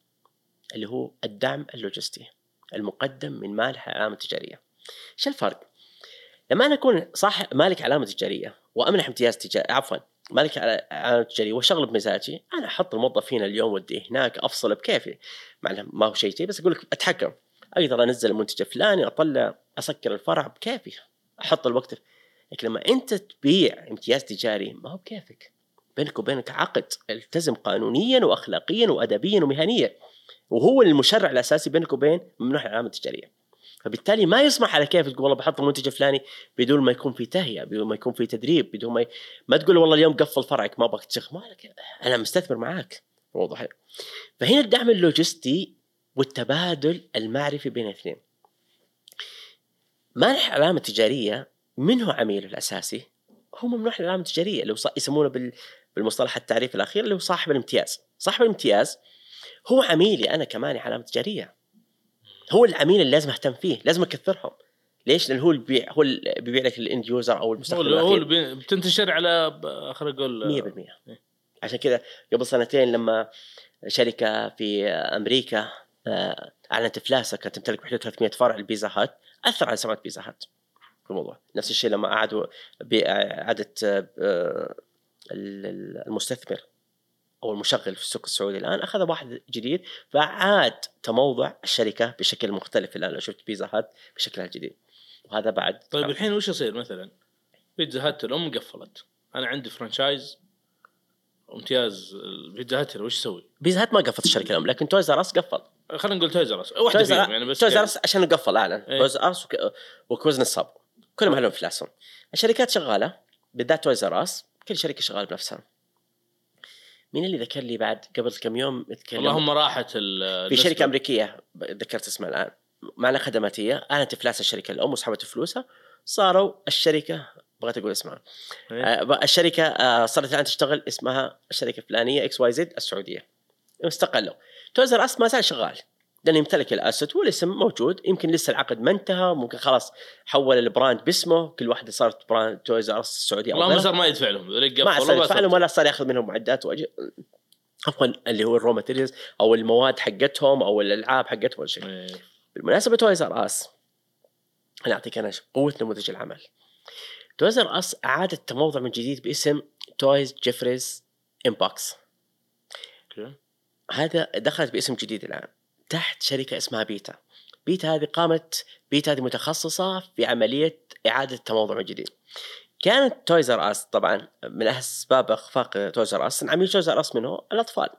اللي هو الدعم اللوجستي المقدم من مالح العلامة التجارية. إيش الفرق؟ لما أنا أكون صاحب مالك علامة تجارية وأمنح امتياز تجاري عفوا مالك على- علامه تجاريه واشغل بمزاجي. أنا أحط الموظفين اليوم وديه هناك أفصل بكيفي. مع ما هو شيء بس أقول لك أتحكم. أقدر أنزل المنتج الفلاني أطلع أسكر الفرع بكيفي. أحط الوقت. لكن لما أنت تبيع امتياز تجاري ما هو بكيفك. بينك وبينك عقد التزم قانونيا واخلاقيا وادبيا ومهنيا. وهو المشرع الأساسي بينك وبين ممنوع العلامه التجاريه فبالتالي ما يسمح على كيف تقول والله بحط المنتج الفلاني بدون ما يكون في تهيئه بدون ما يكون في تدريب بدون ما ي... ما تقول والله اليوم قفل فرعك ما أبغاك تشغل ما لك أنا مستثمر معاك. واضح. فهنا الدعم اللوجستي والتبادل المعرفي بين الاثنين. مانح علامه تجاريه من هو عميله الأساسي؟ هو ممنوع العلامه التجارية اللي يسمونه بال... بالمصطلح التعريف الأخير اللي هو صاحب الامتياز. صاحب الامتياز هو عميلي أنا كمان علامه تجاريه هو العميل اللي لازم أهتم فيه لازم أكثرهم. ليش؟ لأن هو اللي بيبيع هو اللي بيبيع لك ال end user أو هو المستخدم اللي هو اللي بتنتشر على خلينا نقول 100% عشان كذا قبل سنتين لما شركة في أمريكا آه، أعلنت افلاسها كانت تمتلك بحدود 300 فرع ال Pizza Hut أثر على سمعة Pizza Hut في الموضوع. نفس الشيء لما اعادوا بإعادة آه، ال- ال- المستثمر. أو المشغل في السوق السعودي الآن أخذ واحد جديد فعاد تموضع الشركة بشكل مختلف الآن. لو شفت Pizza Hut بشكلها الجديد. وهذا بعد. طيب الحين وش يصير مثلا؟ Pizza Hut الأم قفلت. أنا عندي franchise امتياز Pizza Hut وش يسوي؟ Pizza Hut ما قفلت الشركة الأم لكن Toys R Us قفل. خلينا نقول تويز ار اس واحدة تويز يعني بس تويز كذا. ارس عشان قفل أعلن. إيه. تويز ارس وك- وكوزن الصب. كلهم عليهم افلاسهم الشركات شغالة بالذات تويز ارس كل شركة شغالة بنفسها. مين اللي ذكر لي بعد قبل كم يوم يتكلم اللهم راحت في. شركة أمريكية ذكرت اسمها الآن معنا خدماتية أعلنت إفلاس الشركة الام وسحبت فلوسها صاروا الشركة بغيت أقول اسمها إيه. آه، الشركة آه، صارت الآن تشتغل اسمها الشركة الفلانية إكس واي زد السعودية استقلوا Toys R Us ما زال شغال لأنه يمتلك ال assets والاسم موجود. يمكن لسه العقد ما انتهى ممكن خلاص حول ال brand باسمه كل واحدة صارت brand Toys R Us السعوديه غيرها. صار ما يدفع لهم. ما صار يدفع لهم ولا صار ياخذ منهم معدات وأج... عفوا اللي هو ال raw materials أو المواد حقتهم أو الألعاب حقتهم ولا شيء. إيه. بالمناسبة Toys R Us أنا أعطيك أنا قوة نموذج العمل. Toys R Us أعادت تموضع من جديد باسم Toys Geoffrey's Toy Box هذا دخلت باسم جديد الآن. تحت شركة اسمها بيتا. بيتا هذه قامت بيتا هذه متخصصة في عملية إعادة تموضع من جديد. كانت Toys R Us طبعا من اسباب إخفاق Toys R Us عميل Toys R Us منه الأطفال.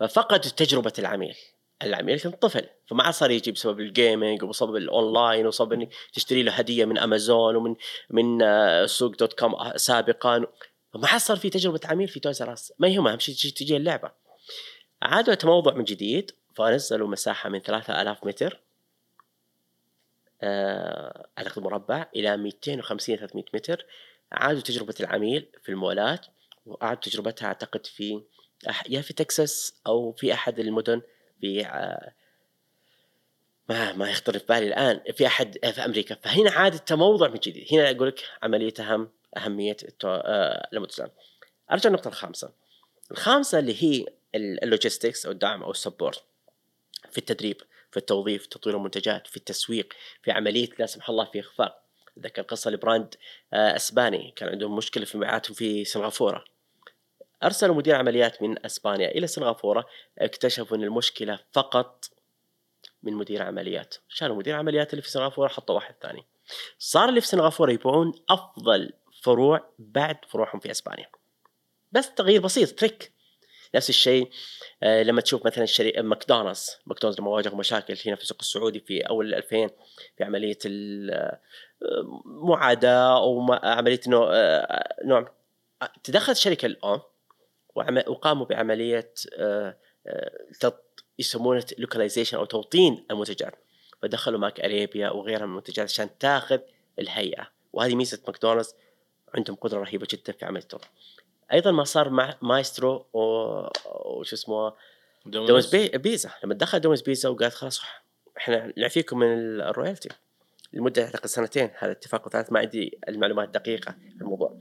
ففقدوا تجربة العميل. العميل كان طفل فما عاد صار يجي بسبب ال gaming وبسبب الاونلاين وبسبب انك تشتري له هدية من امازون ومن من سوق dot com سابقا. فما عاد صار في تجربة عميل في Toys R Us ما يهمها أهم شيء تجي اللعبة. عادوا تموضع من جديد. فنزلوا مساحة من 3000 متر آه على خط مربع إلى 250 300 متر. عادوا تجربة العميل في المولات وأعادوا تجربتها أعتقد في يا في تكساس أو في أحد المدن في آه، ما ما يخطر في بالي الآن في أحد آه، في أمريكا. فهنا عاد التموضع من جديد. هنا أقول لك عملية أهم أهمية التو- آه، المتزن أرجع النقطه الخامسة. الخامسة اللي هي ال- logistics أو الدعم أو ال support. في التدريب في التوظيف تطوير المنتجات في التسويق في عملية لا سمح الله في اخفاق أتذكر قصة ل brand آه، أسباني كان عندهم مشكلة في مبيعاتهم في سنغافورة. أرسلوا مدير عمليات من أسبانيا إلى سنغافورة اكتشفوا أن المشكلة فقط من مدير عمليات. شالوا مدير عمليات اللي في سنغافورة حطوا واحد ثاني. صار اللي في سنغافورة يبيعون أفضل فروع بعد فروعهم في أسبانيا. بس تغيير بسيط trick. نفس الشيء آه، لما تشوف مثلا شركه ماكدونالدز ماكدونالدز لما واجهوا مشاكل هنا في السوق السعودي في أول 2000 في عملية المعاداه أو ما- عملية انه آه، نوع تدخلت الشركة الأم وقاموا بعملية آه، آه، يسمونه localization أو توطين المنتجات. فدخلوا McArabia وغيرها من المنتجات عشان تاخذ الهيئة. وهذه ميزة ماكدونالدز عندهم قدرة رهيبة جدا في عمليه التوطين أيضا ما صار مع مايسترو وش اسمه Domino's Pizza. لما دخل Domino's Pizza وقالت خلاص إحنا نعفيكم من ال royalty لمدة أعتقد سنتين. هذا اتفاق وثلاث ما عندي المعلومات الدقيقه في الموضوع.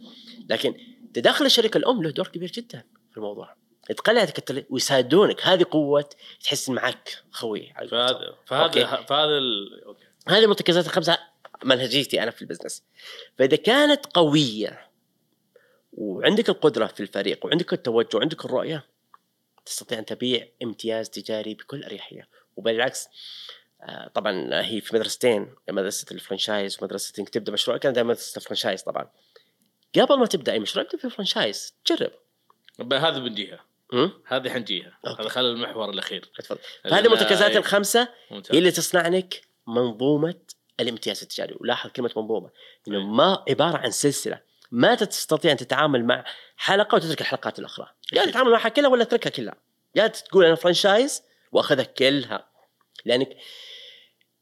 لكن تدخل الشركة الأم له دور كبير جدا في الموضوع. تقلعك التل... ويساعدونك. هذه قوة تحس معك خوي. فهذا فهذا فهذا هذه المرتكزات الخمسة منهجيتي أنا في business. فإذا كانت قوية وعندك القدرة في الفريق وعندك التوجه وعندك الرؤية تستطيع أن تبيع امتياز تجاري بكل أريحية. وبالعكس آه، طبعا هي في مدرستين مدرسة ال franchise ومدرسة إنك تبدأ مشروع كان دائما مدرسة ال franchise طبعا. قبل ما تبدأ أي مشروع أبدأ في ال franchise جرب. هذه بنجيها؟ هذه حنجيها. هذا خلال المحور الأخير. تفضل فهذه المرتكزات إيه. الخمسة ممتاز. هي اللي تصنع لك منظومة الامتياز التجاري. ولاحظ كلمة منظومة. إنه أي. ما عبارة عن سلسلة. ما تستطيع أن تتعامل مع حلقة وتترك الحلقات الأخرى. يا أكيد. تتعامل معها كلها ولا تتركها كلها. يا تقول أنا franchise وأخذها كلها. لأنك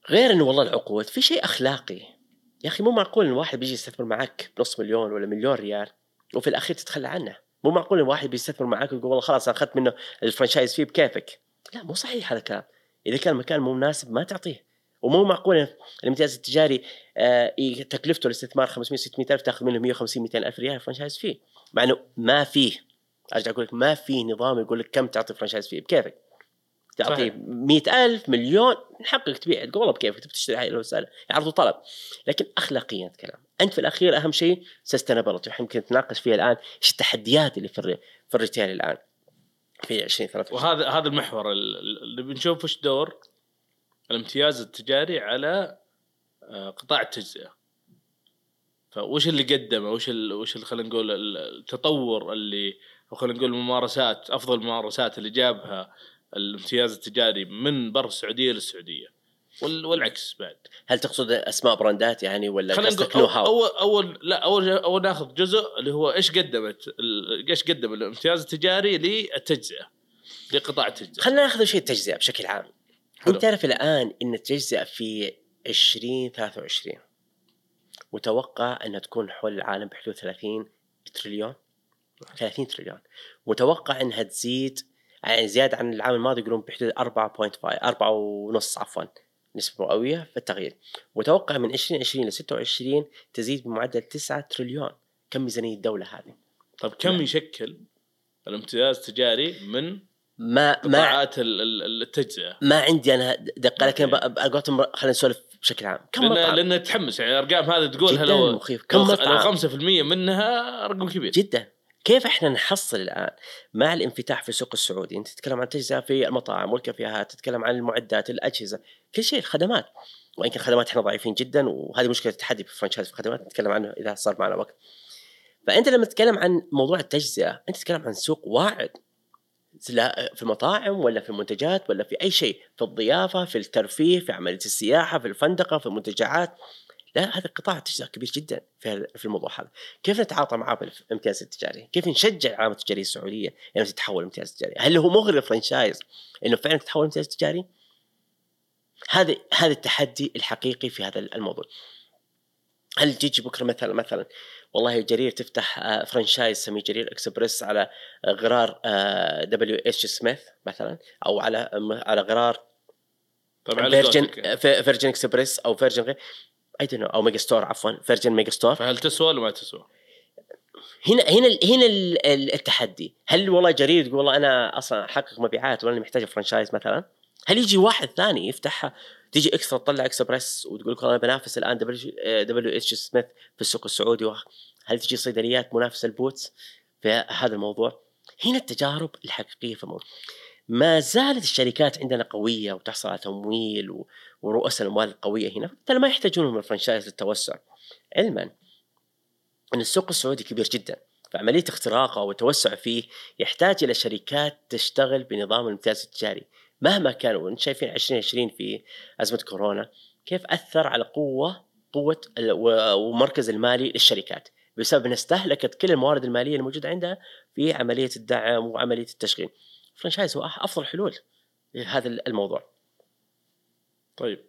غير انه والله العقود في شيء أخلاقي. يا أخي مو معقول إن واحد بيجي يستثمر معك بنص مليون ولا مليون ريال وفي الأخير تتخلى عنه. مو معقول إن واحد بيستثمر معك ويقول والله خلاص أخذت منه ال franchise fee بكيفك. لا مو صحيح هذا الكلام. إذا كان المكان مو مناسب ما تعطيه. ومو معقول الامتياز التجاري آه تكلفته الاستثمار 500 600 ألف تاخذ منه 150 200 ألف ريال franchise fee مع إنه ما فيه أرجع أقول لك ما في نظام يقول لك كم تعطي franchise fee بكيفك؟ تعطيه صحيح. 100000 مليون نحقق تبيع. تقول والله بكيفك تبي تشتري هاي الوسائل عرض وطلب لكن اخلاقيا كلام أنت في الأخير أهم شيء sustainability يمكن نتناقش فيها الآن إيش التحديات اللي في ال re- في ال retail الآن؟ في 20 30 وهذا هذا المحور ال- اللي بنشوف وش دور الامتياز التجاري على آه، قطاع التجزئة. فوش اللي قدمه؟ وش ال... وش اللي خلينا نقول ال- التطور اللي أو خلينا نقول الممارسات أفضل الممارسات اللي جابها الامتياز التجاري من برا السعودية للسعودية. وال... والعكس بعد. هل تقصد أسماء براندات يعني ولا قصدك know-how أول أول لا أول أول ناخذ جزء اللي هو إيش قدمت ال- إيش قدم الامتياز التجاري للتجزئة لقطاع التجزئة. خلينا ناخذ شيء التجزئة بشكل عام. حلو. انت تعرف الآن إن التجزئة في 2023 متوقع إنها تكون حول العالم بحدود 30 تريليون؟ 30 تريليون. متوقع إنها تزيد يعني زيادة عن العام الماضي يقولون بحدود 4.5 4 ونص عفوا نسبة مئوية في التغيير. متوقع من 2020 ل 26 تزيد بمعدل 9 تريليون. كم ميزانية الدولة هذه؟ طيب كم نعم. يشكل الامتياز التجاري من ما ما قطاعات ال- ال- التجزئة. ما عندي أنا دقة لكن على قولتهم خلينا نسولف بشكل عام. كم لأن مطعم لأن تحمس يعني الارقام هذه تقولها لو مخيف. كم مطعم لو 5% منها رقم كبير. جدا. كيف إحنا نحصل الآن مع الانفتاح في السوق السعودي؟ أنت تتكلم عن تجزئة في المطاعم والكافيهات تتكلم عن المعدات الأجهزة كل شيء الخدمات. وإن كان الخدمات إحنا ضعيفين جدا وهذه مشكلة التحدي في الفرنشايز في الخدمات نتكلم عنه إذا صار معنا وقت. فأنت لما تتكلم عن موضوع التجزئة أنت تتكلم عن سوق واعد. لا في المطاعم ولا في المنتجات ولا في أي شيء في الضيافة في الترفيه في عملية السياحة في الفندقة في المنتجعات لا هذا قطاع تجزئه كبير جدا في في الموضوع هذا كيف نتعاطى معاه بالامتياز التجاري؟ كيف نشجع العلامه التجاريه السعودية انها تتحول لامتياز تجاري؟ هل هو مغري ال franchise إنه فعلا تتحول لامتياز تجاري؟ هذا هذا التحدي الحقيقي في هذا الموضوع. هل تيجي بكرة مثلا مثلا والله جرير تفتح آه، franchise سميه جرير إكسبريس على آه، غرار دبليو اتش سميث مثلا أو على على غرار طبعا فيرجن. فيرجن اكسبريس أو فيرجن غير اي أو megastore عفوا فيرجن megastore فهل تسوى ولا ما تسوى؟ هنا هنا هنا ال- ال- التحدي هل والله جرير تقول والله أنا أصلا أحقق مبيعات وأنا محتاج franchise مثلا هل يجي واحد ثاني يفتحها تيجي اكسترا تطلع اكسبريس وتقول لك أنا بنافس الآن دبليو إتش سميث في السوق السعودي هل تجي صيدليات منافسة لبوتس في هذا الموضوع؟ هنا التجارب الحقيقية في الموضوع. ما زالت الشركات عندنا قوية وتحصل على تمويل و- ورؤوس الاموال القوية هنا فبالتالي ما يحتاجون من الفرنشايز للتوسع. علما إن السوق السعودي كبير جدا فعملية اختراقه والتوسع فيه يحتاج إلى شركات تشتغل بنظام الامتياز التجاري. مهما كان وانت شايفين 2020 في أزمة كورونا كيف أثر على قوة قوة ومركز المالي للشركات بسبب أنها استهلكت كل الموارد المالية الموجودة عندها في عملية الدعم وعملية التشغيل. franchise هو أفضل حلول لهذا الموضوع. طيب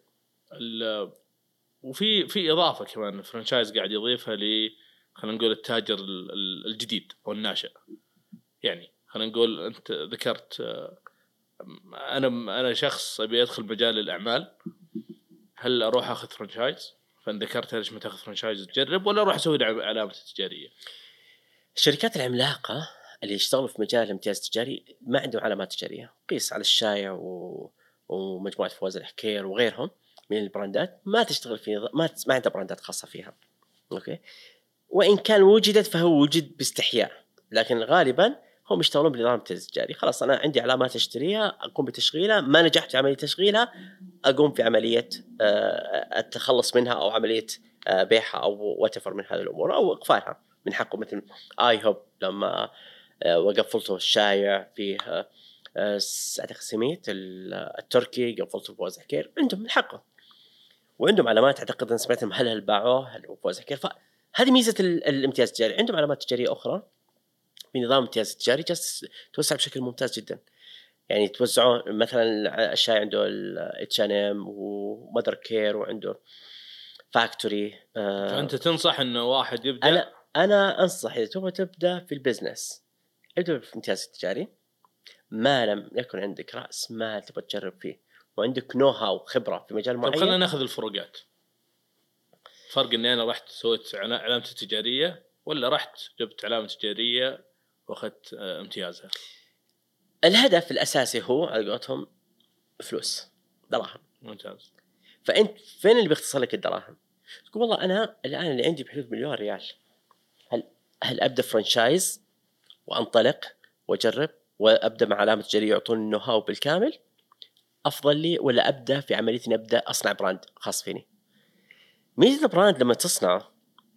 وفي في إضافة كمان ال franchise قاعد يضيفها ل خلينا نقول التاجر ال- ال- الجديد أو الناشئ يعني خلينا نقول أنت ذكرت أنا أنا شخص أبي أدخل مجال الأعمال هل أروح أخذ franchise؟ فإن ذكرت ليش ما تأخذ franchise تجرب ولا أروح أسوي علامة تجارية؟ الشركات العملاقة اللي يشتغلوا في مجال الامتياز التجاري ما عندهم علامات تجارية، قيس على الشايع و... ومجموعة فواز الحكير وغيرهم من البراندات ما تشتغل في ما ما عندها براندات خاصة فيها. okay؟ وإن كان وجدت فهو وجد باستحياء، لكن غالبا هم يشتغلون بنظام التجاري، خلاص أنا عندي علامات أشتريها أقوم بتشغيلها، ما نجحت في عملية تشغيلها أقوم في عملية آه، التخلص منها أو عملية آه، بيعها أو وات من هذه الأمور أو إقفالها من حقه مثل اي هوب لما آه، وقفلته الشايع فيه أعتقد سميت ال- التركي قفلته فوز حكير. عندهم من حقه. وعندهم علامات أعتقد إن سمعت هل هل باعوه هل حكير. فهذه ميزة ال- الامتياز التجاري. عندهم علامات تجارية أخرى. في نظام الامتياز التجاري جالس توسع بشكل ممتاز جدا. يعني توزعوا مثلا الشاي عنده الاتش ان ام ومدر كير وعنده فاكتوري فأنت تنصح إنه واحد يبدأ؟ أنا أنا أنصح إذا تبغى تبدأ في ال business. ابدأ في الامتياز التجاري. ما لم يكن عندك رأس مال تبغى تجرب فيه. وعندك know-how خبرة في مجال طيب معين. خلينا ناخذ الفروقات. فرق إني أنا رحت سويت علا- علامتي التجاريه ولا رحت جبت علامه تجارية وأخذت آه، امتيازها. الهدف الأساسي هو على قولتهم فلوس دراهم. ممتاز. فأنت فين اللي بيختصر لك الدراهم؟ تقول والله أنا الآن اللي عندي بحدود مليون ريال. هل هل أبدأ franchise وأنطلق وأجرب وأبدأ مع علامة تجاريه يعطوني ال know-how بالكامل؟ أفضل لي ولا أبدأ في عمليه إني أبدأ أصنع brand خاص فيني. ميزة ال brand لما تصنعه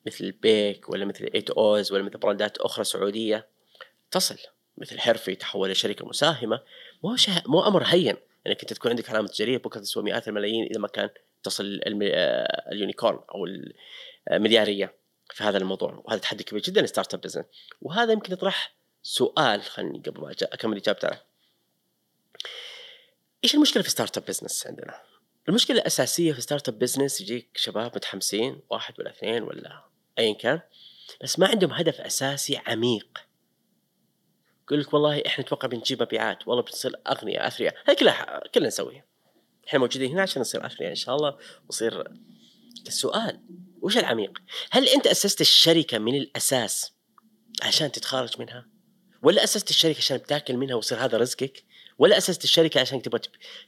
مثل بيك ولا مثل ايت اوز ولا مثل براندات أخرى سعودية تصل مثل حرفي تحول لشركه مساهمة مو شه... مو أمر هين إنك أنت تكون عندك علامة تجارية بكرة تسوى مئات الملايين إذا ما كان تصل الم... آه، ال unicorn أو الملياريه في هذا الموضوع وهذا تحدي كبير جدا ل startup business وهذا يمكن يطرح سؤال خليني قبل ما أكمل اجابتي عليه. إيش المشكلة في startup business عندنا؟ المشكلة الأساسية في startup business يجيك شباب متحمسين واحد ولا اثنين ولا ايا كان بس ما عندهم هدف أساسي عميق يقول لك والله إحنا نتوقع بنجيب مبيعات. والله بنصير أغنياء أثرياء. هذه كلها كلنا نسويها. إحنا موجودين هنا عشان نصير أثرياء إن شاء الله. ونصير السؤال وش العميق؟ هل أنت أسست الشركة من الأساس عشان تتخارج منها؟ ولا أسست الشركة عشان بتاكل منها ويصير هذا رزقك؟ ولا أسست الشركة عشان تبغى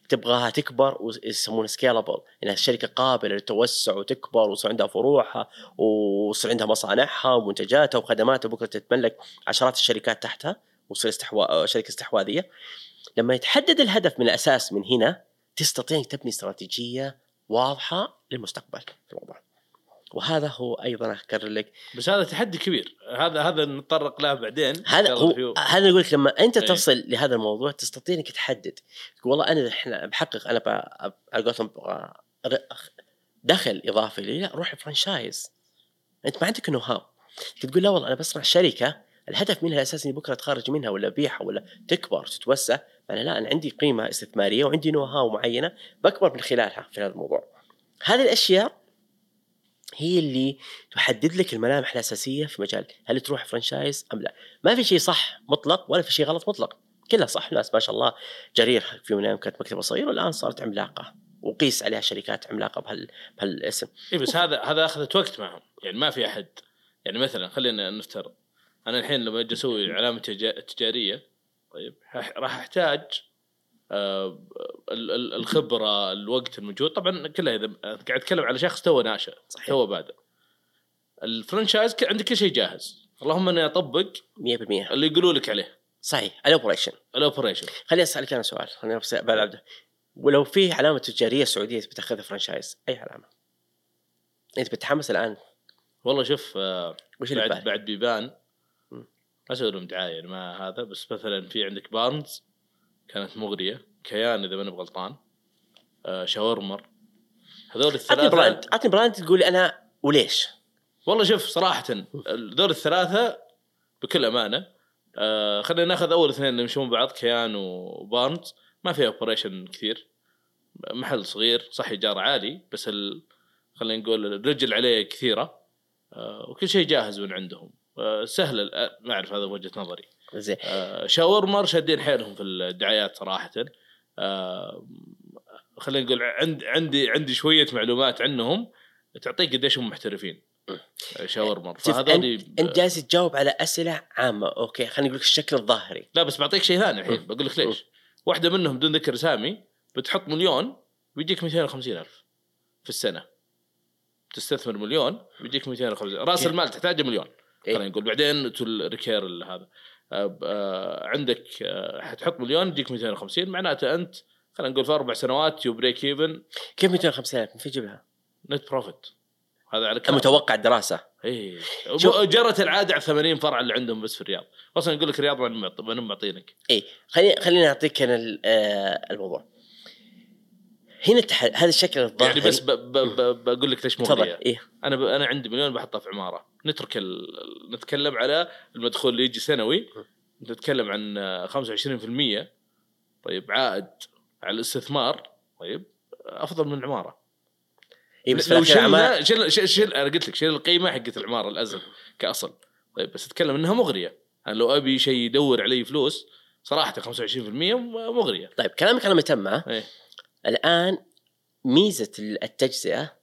تبغاها تكبر ويسمونها سكيلبل انها الشركة قابلة للتوسع وتكبر ويصير عندها فروعها ويصير عندها مصانعها ومنتجاتها وخدماتها بكره تتملك عشرات الشركات تحتها؟ وتصير استحوا... شركة استحواذية. لما يتحدد الهدف من الأساس من هنا تستطيع انك تبني استراتيجية واضحة للمستقبل في الموضوع وهذا هو أيضا أكرر لك. بس هذا تحدي كبير. هذا هذا نتطرق له بعدين. هذا هو هذا يقول لك لما أنت أي. تصل لهذا الموضوع تستطيع أنك تحدد. والله أنا إحنا بحقق أنا على قولتهم دخل إضافي لي لا روح franchise. أنت ما عندك know-how تقول لا والله أنا بصنع شركة الهدف منها الاساسي إني بكرة أتخرج منها ولا أبيعها ولا تكبر تتوسع. أنا لا أنا عندي قيمة استثمارية وعندي know-how معينة بكبر من خلالها في هذا الموضوع. هذه الأشياء هي اللي تحدد لك الملامح الأساسية في مجال هل تروح franchise أم لا. ما في شيء صح مطلق ولا في شيء غلط مطلق. كلها صح. ناس ما شاء الله جرير في يوم كانت مكتبة صغيرة والآن صارت عملاقة. وقيس عليها شركات عملاقة بهال بهالاسم اي بس هذا هذا أخذت وقت معهم. يعني ما في أحد. يعني مثلا خلينا نفترض أنا الحين لما أجي أسوي علامه تجا- تجارية طيب راح أحتاج آه، ال- ال- الخبرة الوقت الموجود. طبعا كلها إذا قاعد أتكلم على شخص توه ناشئ صحيح. توه بادئ. ال franchise عندك كل شيء جاهز. اللهم إني أطبق 100% اللي يقولوا لك عليه. صحيح. ال operation. ال operation. خليني أسألك أنا سؤال. خليني بلعب. ولو في علامة تجارية سعودية بتأخذها franchise أي علامة؟ أنت بتتحمس الآن؟ والله شوف آه، بعد؟ بعد بيبان. ما أسوي لهم دعاية يعني ما هذا بس مثلا في عندك بارنز كانت مغرية كيان إذا ماني بغلطان آه شاورمر هذول اعطني الثلاثه brand اعطني brand تقول أنا وليش؟ والله شوف صراحة هذول الثلاثة بكل أمانة آه خلينا ناخذ أول اثنين اللي يمشون بعض كيان وبارنز. ما فيها operation كثير محل صغير صح ايجار عالي بس ال... خلينا نقول الرجل عليه كثيرة آه وكل شيء جاهز من عندهم. سهل ال- ما أعرف هذا وجهة نظري. زين. آه، شاورمر شادين حيلهم في الدعايات صراحة. آه، خلينا نقول عند عندي عندي شوية معلومات عنهم تعطيك قديش هم محترفين. آه، شاورمر شوف، فهذول أنت جالس تجاوب على أسئلة عامة. أوكي خلينا نقول لك الشكل الظاهري. لا بس بعطيك شيء ثاني الحين. بقول لك ليش. واحدة منهم بدون ذكر اسامي بتحط مليون بيجيك 250 ألف في السنة. تستثمر مليون بيجيك 250 رأس المال تحتاجه مليون؟ خلينا نقول. بعدين ال requirement هذا. آه، عندك آه، حتحط مليون يجيك 250 معناته أنت خلينا نقول في أربع سنوات you break even كيف 250 الف؟ من فين تجيبها؟ net profit هذا على كلام. متوقع الدراسه اي جرت العادة على 80 فرع اللي عندهم بس في الرياض. أصلا يقول لك الرياض ما معطينك. اي خليني خليني أعطيك أنا آه، الموضوع. هنا التح... هذا الشكل الظاهري يعني بس ب ب ب بقول لك ليش مغريه إيه. أنا ب أنا عندي مليون بحطها في عمارة. نترك ال... نتكلم على المدخول اللي يجي سنوي. نتكلم عن آه، 25% طيب عائد على الاستثمار. طيب أفضل من العمارة. اي بس لو شلنا شيل شيل شيل أنا قلت لك شيل القيمة حقت العمارة الازل كأصل. طيب بس أتكلم إنها مغريه أنا لو أبي شيء يدور علي فلوس صراحة 25% مغريه طيب كلامك كلام تم ها؟ الآن ميزة التجزئة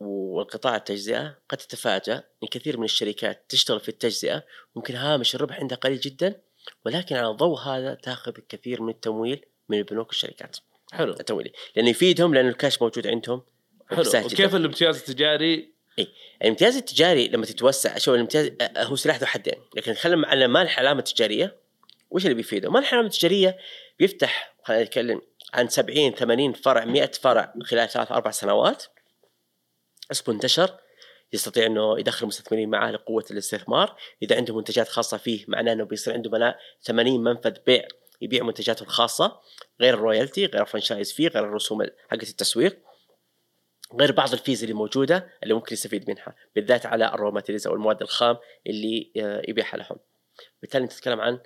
والقطاع التجزئة قد تتفاجأ إن كثير من الشركات تشتغل في التجزئة ممكن هامش الربح عندها قليل جدا ولكن على الضوء هذا تأخذ الكثير من التمويل من البنوك والشركات. حلو. التمويلي لأنه يفيدهم لأنه الكاش موجود عندهم. حلو. وكيف الامتياز التجاري؟ الامتياز التجاري لما تتوسع شوف الامتياز آه، هو سلاح ذو حدين. لكن نتكلم على مانح علامه تجاريه وش اللي بيفيده؟ مانح علامه تجاريه بيفتح خلينا نتكلم عن 70 80 فرع 100 فرع خلال ثلاث أربع سنوات. اسمه انتشر. يستطيع إنه يدخل مستثمرين معاه لقوة الاستثمار، إذا عنده منتجات خاصة فيه معناه إنه بيصير عنده منا 80 منفذ بيع يبيع منتجاته الخاصة. غير ال royalty غير ال franchise fee غير الرسوم حقت التسويق. غير بعض ال fees اللي موجودة اللي ممكن يستفيد منها. بالذات على ال raw materials أو المواد الخام اللي آه، يبيعها لهم. بالتالي تتكلم عن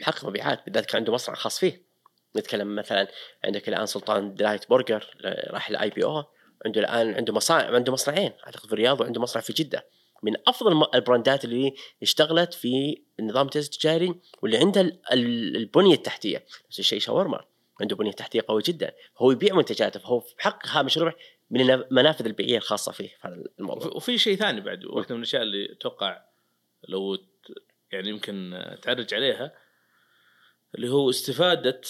محقق مبيعات بالذات كان عنده مصنع خاص فيه. نتكلم مثلا عندك الآن سلطان دلايت برجر آه، راح ال IPO عنده الآن عنده مصانع عنده مصنعين أعتقد في الرياض وعنده مصنع في جدة. من أفضل ال brandات اللي اشتغلت في النظام التجاري التجاري واللي عندها ال- البنية التحتية. نفس الشيء شاورمر عنده بنية تحتية قوية جدا. هو يبيع منتجاته فهو محقق هامش ربح من المنافذ البيعيه الخاصة فيه في هذا الموضوع. وفي- شيء ثاني بعد واحدة من الأشياء اللي أتوقع لو يعني يمكن تعرج عليها اللي هو استفادة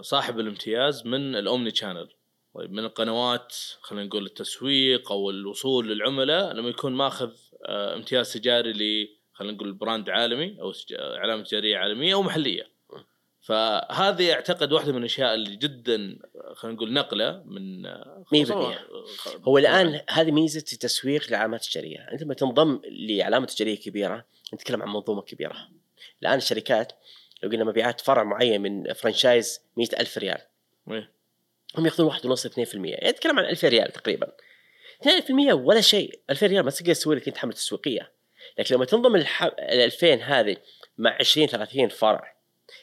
صاحب الامتياز من ال omnichannel طيب من القنوات خلينا نقول التسويق أو الوصول للعملاء لما يكون ماخذ آه، امتياز تجاري ل خلينا نقول brand عالمي أو سج- علامه تجارية عالمية أو محلية فهذه أعتقد واحدة من الأشياء اللي جدا آه، خلينا نقول نقلة من آه، 100 خصوصاً- بالمية. خ- هو الآن هذه ميزة التسويق للعلامات التجارية، أنت لما تنضم لعلامه تجارية كبيرة نتكلم عن منظومة كبيرة. الآن الشركات لو قلنا مبيعات فرع معين من franchise مئة ألف ريال. إيه. هم ياخذون 1.5 2% يعني نتكلم عن 2000 ريال تقريبا. 2% ولا شيء. 2000 ريال ما تقدر تسوي لك أنت حملة تسويقية. لكن لما تنضم الح... ال 2000 هذه مع 20 30 فرع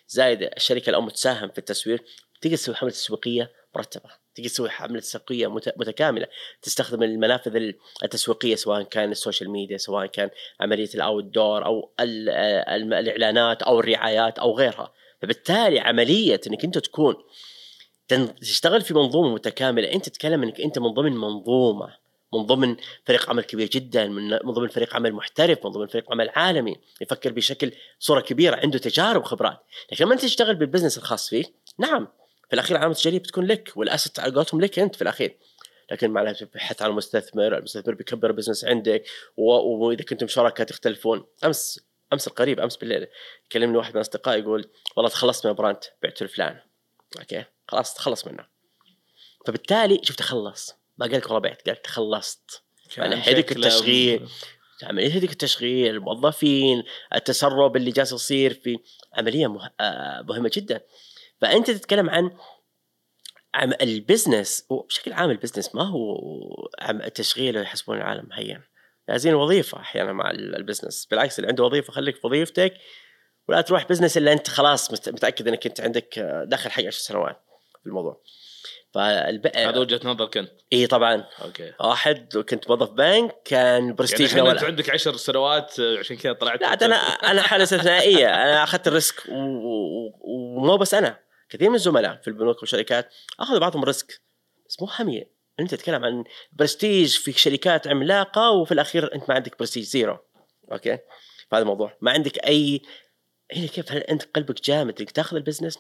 زائد الشركة الأم تساهم في التسويق تقدر تسوي حملة تسويقية مرتبة. تقدر تسوي حملة تسويقية مت... متكاملة. تستخدم المنافذ ال- التسويقية سواء كان ال social media سواء كان عملية ال outdoor أو ال... ال... الإعلانات أو الرعايات أو غيرها. فبالتالي عملية إنك أنت تكون تشتغل في منظومة متكاملة. أنت تتكلم إنك أنت من ضمن منظومة من ضمن فريق عمل كبير جدا من من ضمن فريق عمل محترف من ضمن فريق عمل عالمي. يفكر بشكل صورة كبيرة عنده تجارب وخبرات. لكن لما أنت تشتغل بال business الخاص فيك نعم. في الأخير العلامه التجاريه بتكون لك وال asset على قولتهم لك أنت في الأخير. لكن مع تبحث عن مستثمر المستثمر بيكبر ال business عندك وإذا كنتم شركاء تختلفون. أمس أمس القريب أمس بالليل كلمني واحد من اصدقائي يقول والله تخلصت من brand بعته لفلان أوكي؟ خلاص تخلص منه. فبالتالي شوف تخلص. ما قال لك والله بعت قال تخلصت. يعني شكله- التشغيل. عملية هذيك التشغيل الموظفين التسرب اللي جالس يصير في عملية مه... آه، مهمة جدا. فأنت تتكلم عن عم ال business وبشكل عام ال business ما هو عم التشغيل يحسبون العالم هين. لازم وظيفة أحيانا مع ال- ال business بالعكس اللي عنده وظيفة خليك في وظيفتك ولا تروح business إلا أنت خلاص مت- متأكد إنك أنت عندك داخل حق 10 سنوات في الموضوع. فالب... هذا وجهة نظرك انت إي طبعا. أوكي. واحد كنت موظف بنك كان يعني برستيج الحين أنت عندك عشر سنوات آه، عشان كذا طلعت. لا أنا أنا حالة استثنائيه أنا أخذت ال risk و- و- ومو بس أنا. كثير من الزملاء في البنوك والشركات أخذوا بعضهم risk. بس مو همية أنت تتكلم عن برستيج في شركات عملاقة وفي الأخير أنت ما عندك prestige zero. أوكي؟ فهذا الموضوع. ما عندك أي هنا كيف؟ هل أنت قلبك جامد إنك تاخذ ال business؟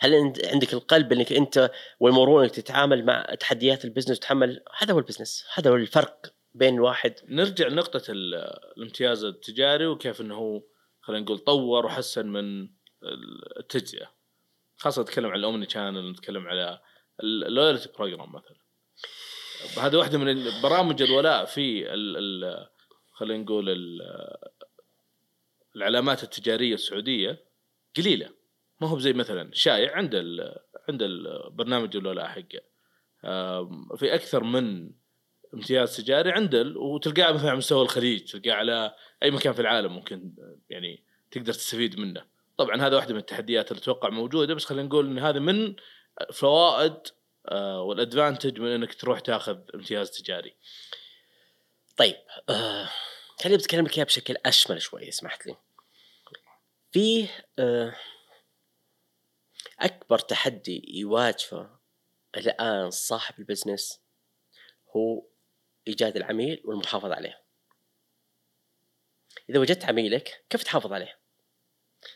هل أنت عندك القلب إنك أنت والمرونه إنك تتعامل مع تحديات ال business وتحمل هذا هو ال business. هذا هو الفرق بين الواحد نرجع لنقطة ال- الامتياز التجاري وكيف إنه هو خلينا نقول طور وحسن من ال- خاصة نتكلم عن ال omnichannel نتكلم على ال loyalty program مثلا. هذه واحدة من برامج الولاء في خلينا نقول ال- العلامات التجارية السعودية قليلة. ما هو زي مثلا شايع عند ال عند البرنامج الولاء حقه. في أكثر من امتياز تجاري عنده وتلقاه مثلا على مستوى الخليج تلقاه على أي مكان في العالم ممكن يعني تقدر تستفيد منه. طبعا هذا واحدة من التحديات اللي أتوقع موجودة بس خلينا نقول إن هذا من فوائد آه، والأدفانتج من إنك تروح تاخذ امتياز تجاري طيب آه خليني بتكلم لك اياها بشكل أشمل شوي سمحت لي. في آه أكبر تحدي يواجهه الآن صاحب البزنس هو إيجاد العميل والمحافظه عليه. إذا وجدت عميلك كيف تحافظ عليه؟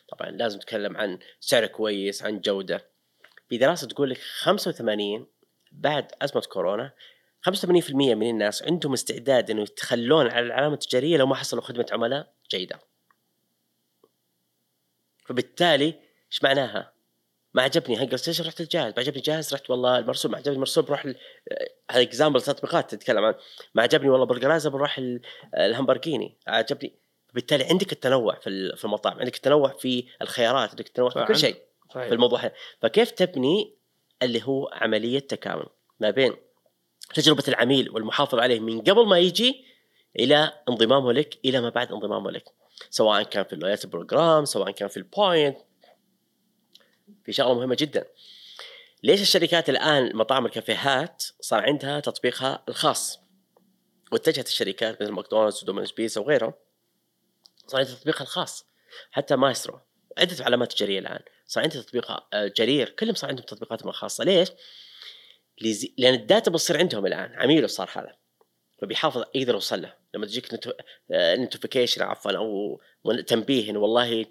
طبعا لازم نتكلم عن سعر كويس عن جودة. في دراسه تقول لك 85 بعد أزمة كورونا 85% من الناس عندهم استعداد إنه يتخلون عن العلامة التجارية لو ما حصلوا خدمة عملاء جيدة. فبالتالي إيش معناها؟ ما عجبني هنجر ستيشن رحت لجاهز، ما عجبني جاهز رحت والله المرسوم، ما عجبني المرسوم بروح ال- هذا example تطبيقات تتكلم عن ما عجبني والله برجرايزر بروح ال- لهامبرغيني، عجبني بالتالي عندك التنوع في في المطاعم، عندك التنوع في الخيارات، عندك التنوع في كل شيء. صحيح. في الموضوع هذا. فكيف تبني اللي هو عملية تكامل ما بين تجربة العميل والمحافظه عليه من قبل ما يجي إلى انضمامه لك إلى ما بعد انضمامه لك. سواء كان في ال loyalty program سواء كان في ال point في شغلة مهمة جدا. ليش الشركات الآن مطاعم الكافيهات صار عندها تطبيقها الخاص؟ واتجهت الشركات مثل ماكدونالدز ودومينوز بيتزا وغيرها صار عندها تطبيقها الخاص حتى مايسترو. عده علامات تجاريه الآن. صار عندها تطبيق آه، جرير كلهم صار عندهم تطبيقاتهم الخاصة. ليش؟ لزي... لأن ال data بتصير عندهم الآن. عميله صار هذا. فبيحافظ يقدر يوصل له. لما تجيك notification عفوا أو تنبيه إنه والله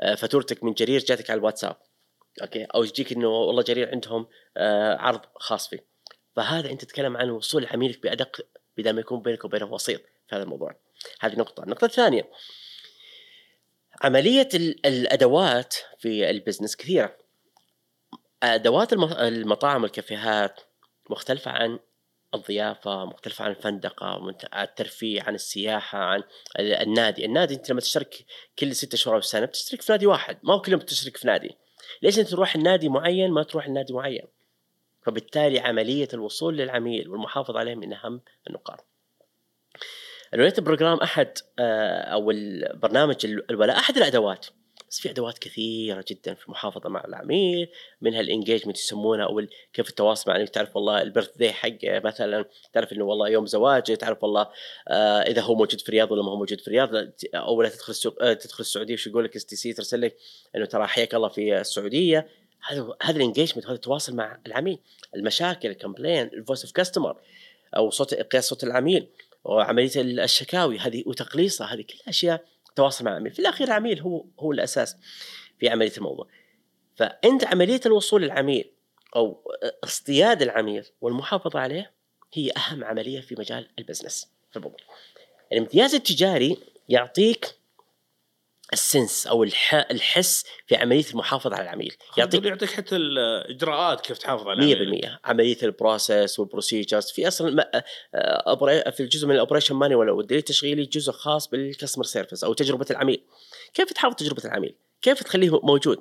آه، فاتورتك من جرير جاتك على الواتساب. أوكي؟ أو يجيك إنه والله جرير عندهم آه، عرض خاص فيه. فهذا أنت تتكلم عن وصول عميلك بأدق بدل ما يكون بينك وبينه وسيط في هذا الموضوع. هذه نقطة. النقطة الثانية. عملية ال- الأدوات في البزنس كثيرة. أدوات الم- المطاعم والكافيهات مختلفة عن الضيافة مختلفة عن الفندقة منت- عن الترفيه عن السياحة عن ال- النادي. النادي أنت لما تشترك كل ستة شهور في السنة بتشترك في نادي واحد. ما هو كل يوم بتشترك في نادي. ليش؟ انت تروح النادي معين ما تروح النادي معين. فبالتالي عملية الوصول للعميل والمحافظة عليه من أهم النقاط. ال loyalty program أحد آه، أو البرنامج ال- الولاء أحد الأدوات. بس في أدوات كثيرة جدا في المحافظة مع العميل منها ال engagement يسمونها أو كيف التواصل مع العميل. تعرف والله ال birthday حقه مثلا تعرف إنه والله يوم زواجه تعرف والله آه إذا هو موجود في الرياض ولا ما هو موجود في الرياض. أو لا تدخل السوق آه تدخل السعودية وش يقول لك اس تي سي ترسل لك إنه ترى حياك الله في السعودية. هذا هذا ال engagement هذا التواصل مع العميل. المشاكل ال complaint ال voice of customer أو صوت قياس صوت العميل. وعملية الشكاوي هذه وتقليصها هذه كلها أشياء تواصل مع العميل. في الأخير العميل هو هو الأساس في عملية الموضوع. فأنت عملية الوصول للعميل أو اصطياد العميل والمحافظة عليه هي أهم عملية في مجال ال business في الامتياز التجاري يعطيك ال sense أو الح... الحس في عملية المحافظة على العميل. يعطيك يعطيك حتى الإجراءات كيف تحافظ على 100% عملية ال process وال procedures. في أصلا آه، في الجزء من ال operation manual أو الدليل التشغيلي جزء خاص بال customer service أو تجربة العميل. كيف تحافظ تجربة العميل؟ كيف تخليه موجود؟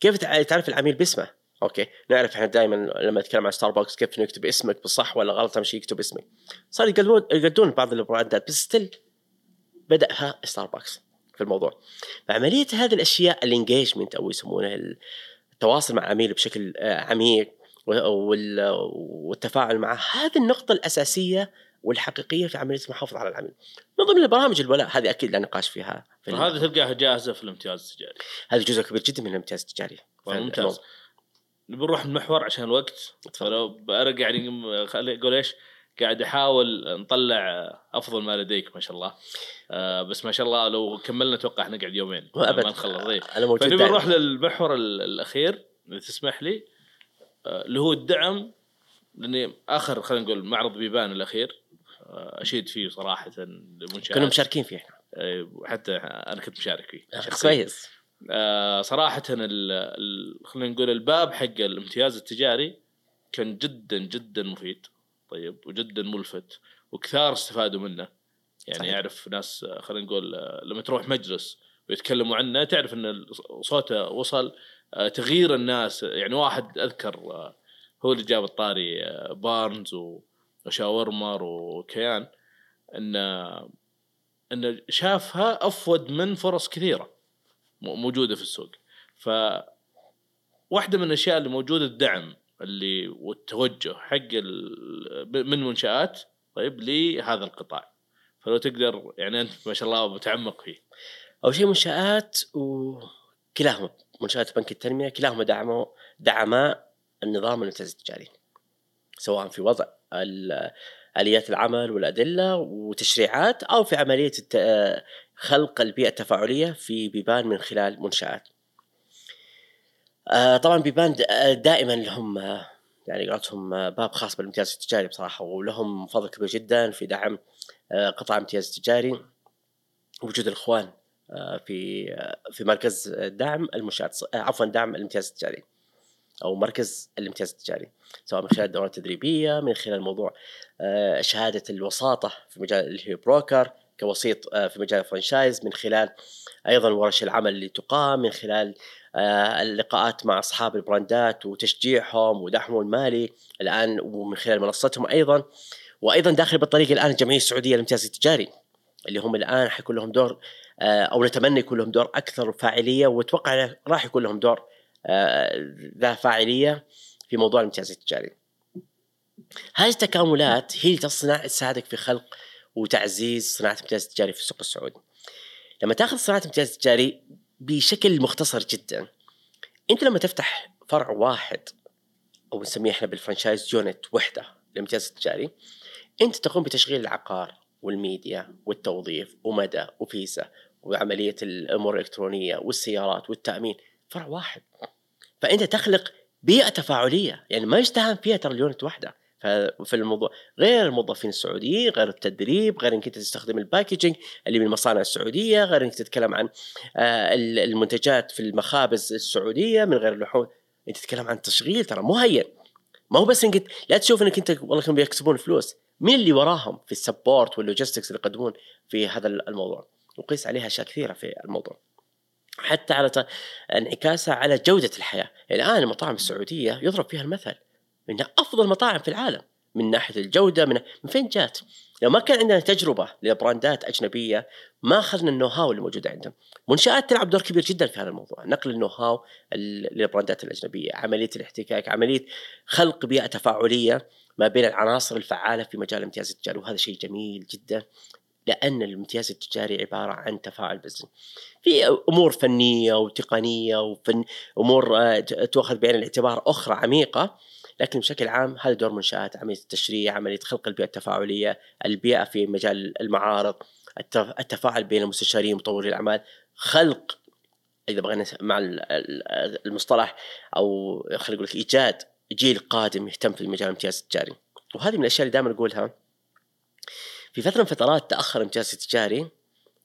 كيف تع- تعرف العميل باسمه؟ أوكي. نعرف إحنا دائما لما نتكلم عن ستاربكس كيف نكتب اسمك بالصح ولا غلط أهم شيء يكتب اسمك. صار يقدمون يقدمون بعض البراندات بس still بدأها ستاربكس في الموضوع. فعملية هذه الأشياء ال engagement أو يسمونها التواصل مع العميل بشكل آه، عميق وال- والتفاعل معه هذه النقطة الأساسية والحقيقية في عملية المحافظة على العميل. من ضمن البرامج الولاء هذه أكيد لا نقاش فيها في هذا تلقاها جاهزة في الامتياز التجاري. هذا جزء كبير جدا من الامتياز التجاري. ممتاز. نبي نروح المحور عشان الوقت. فلو أنا قاعد أقول إيش؟ قاعد أحاول نطلع أفضل ما لديك ما شاء الله. آه بس ما شاء الله لو كملنا أتوقع إحنا قاعد يومين. ما نخلص. إيه. موجود فنبي نروح للمحور ال- الأخير إذا تسمح لي. آه، اللي هو الدعم لأني آخر خلينا نقول معرض بيبان الأخير. آه، أشيد فيه صراحة للمنشات كنا مشاركين فيه إحنا. آه، وحتى أنا كنت مشارك فيه آه،. كويس. آه ال خلينا نقول الباب حق الامتياز التجاري كان جدا جدا مفيد. طيب وجدا ملفت وكثار استفادوا منه. يعني صحيح. يعرف ناس آه، خلينا نقول آه، لما تروح مجلس ويتكلموا عنه تعرف إن صوته وصل آه، تغيير الناس. يعني واحد أذكر هو اللي جاب الطاري بارنز وشاورمر وكيان إن إن شافها أفود من فرص كثيرة موجودة في السوق. ف واحدة من الأشياء اللي موجودة الدعم اللي والتوجه حق من منشآت طيب لهذا القطاع. فلو تقدر يعني أنت ما شاء الله متعمق فيه. أول شيء منشآت وكلاهما منشآت بنك التنمية كلاهما دعموا دعما النظام الامتياز التجاري. سواء في وضع ال- آليات العمل والأدلة وتشريعات أو في عملية الت- خلق البيئة التفاعلية في بيبان من خلال منشآت. آه، طبعا بيبان آه، دائما لهم آه، يعني قولتهم آه، باب خاص بالامتياز التجاري بصراحة ولهم فضل كبير جدا في دعم آه، قطاع الامتياز التجاري وجود الإخوان آه، في آه، في مركز دعم المنشآت آه، عفوا دعم الامتياز التجاري أو مركز الامتياز التجاري سواء من خلال الدورات التدريبية من خلال موضوع آه، شهادة الوساطة في مجال اللي هي بروكر كوسيط آه، في مجال الفرنشايز من خلال أيضا ورش العمل اللي تقام من خلال آه، اللقاءات مع أصحاب البراندات وتشجيعهم ودعمهم المالي الآن ومن خلال منصتهم أيضا وأيضا داخل بالطريق الآن الجمعية السعودية للامتياز التجاري اللي هم الآن حيكون لهم دور آه، أو نتمنى يكون لهم دور أكثر فاعلية وأتوقع راح يكون لهم دور آه، ذا فاعلية في موضوع الامتياز التجاري. هذه التكاملات هي اللي تصنع تساعدك في خلق وتعزيز صناعة الامتياز التجاري في السوق السعودي. لما تأخذ صناعة الامتياز التجاري بشكل مختصر جدا. أنت لما تفتح فرع واحد أو نسميه إحنا بال franchise unit وحدة للامتياز التجاري أنت تقوم بتشغيل العقار والميديا والتوظيف ومدى وفيزا وعملية الأمور الإلكترونية والسيارات والتأمين. فرع واحد. فأنت تخلق بيئة تفاعلية يعني ما يستهان فيها ترى ال unit واحدة في الموضوع. غير الموظفين السعوديين غير التدريب غير إنك أنت تستخدم ال packaging اللي من المصانع السعودية غير إنك تتكلم عن آه، ال- المنتجات في المخابز السعودية من غير اللحوم أنت تتكلم عن تشغيل ترى مو هين. ما هو بس إنك لا تشوف إنك أنت والله كانوا بيكسبون فلوس. مين اللي وراهم في ال support وال logistics اللي يقدمون في هذا الموضوع؟ وقيس عليها أشياء كثيرة في الموضوع. حتى على انعكاسها على جودة الحياة. الآن المطاعم السعودية يضرب فيها المثل. انها أفضل مطاعم في العالم من ناحية الجودة من, من فين جات؟ لو ما كان عندنا تجربة لبراندات أجنبية ما أخذنا النو هاو اللي موجودة عندهم. منشآت تلعب دور كبير جدا في هذا الموضوع، نقل النو هاو للبراندات الأجنبية، عملية الاحتكاك، عملية خلق بيئة تفاعلية ما بين العناصر الفعالة في مجال الامتياز التجاري وهذا شيء جميل جدا لأن الامتياز التجاري عبارة عن تفاعل بزنس. في أمور فنية وتقنية وفن أمور آه، تؤخذ بعين الاعتبار أخرى عميقة لكن بشكل عام هذا دور منشآت عملية التشريع عملية خلق البيئة التفاعلية البيئة في مجال المعارض التف- التفاعل بين المستشارين ومطوري الأعمال خلق إذا بغينا مع ال- ال- المصطلح أو خلينا نقول لك إيجاد جيل قادم يهتم في مجال الامتياز التجاري. وهذه من الأشياء اللي دائما أقولها. في فترة من فترات تأخر الامتياز التجاري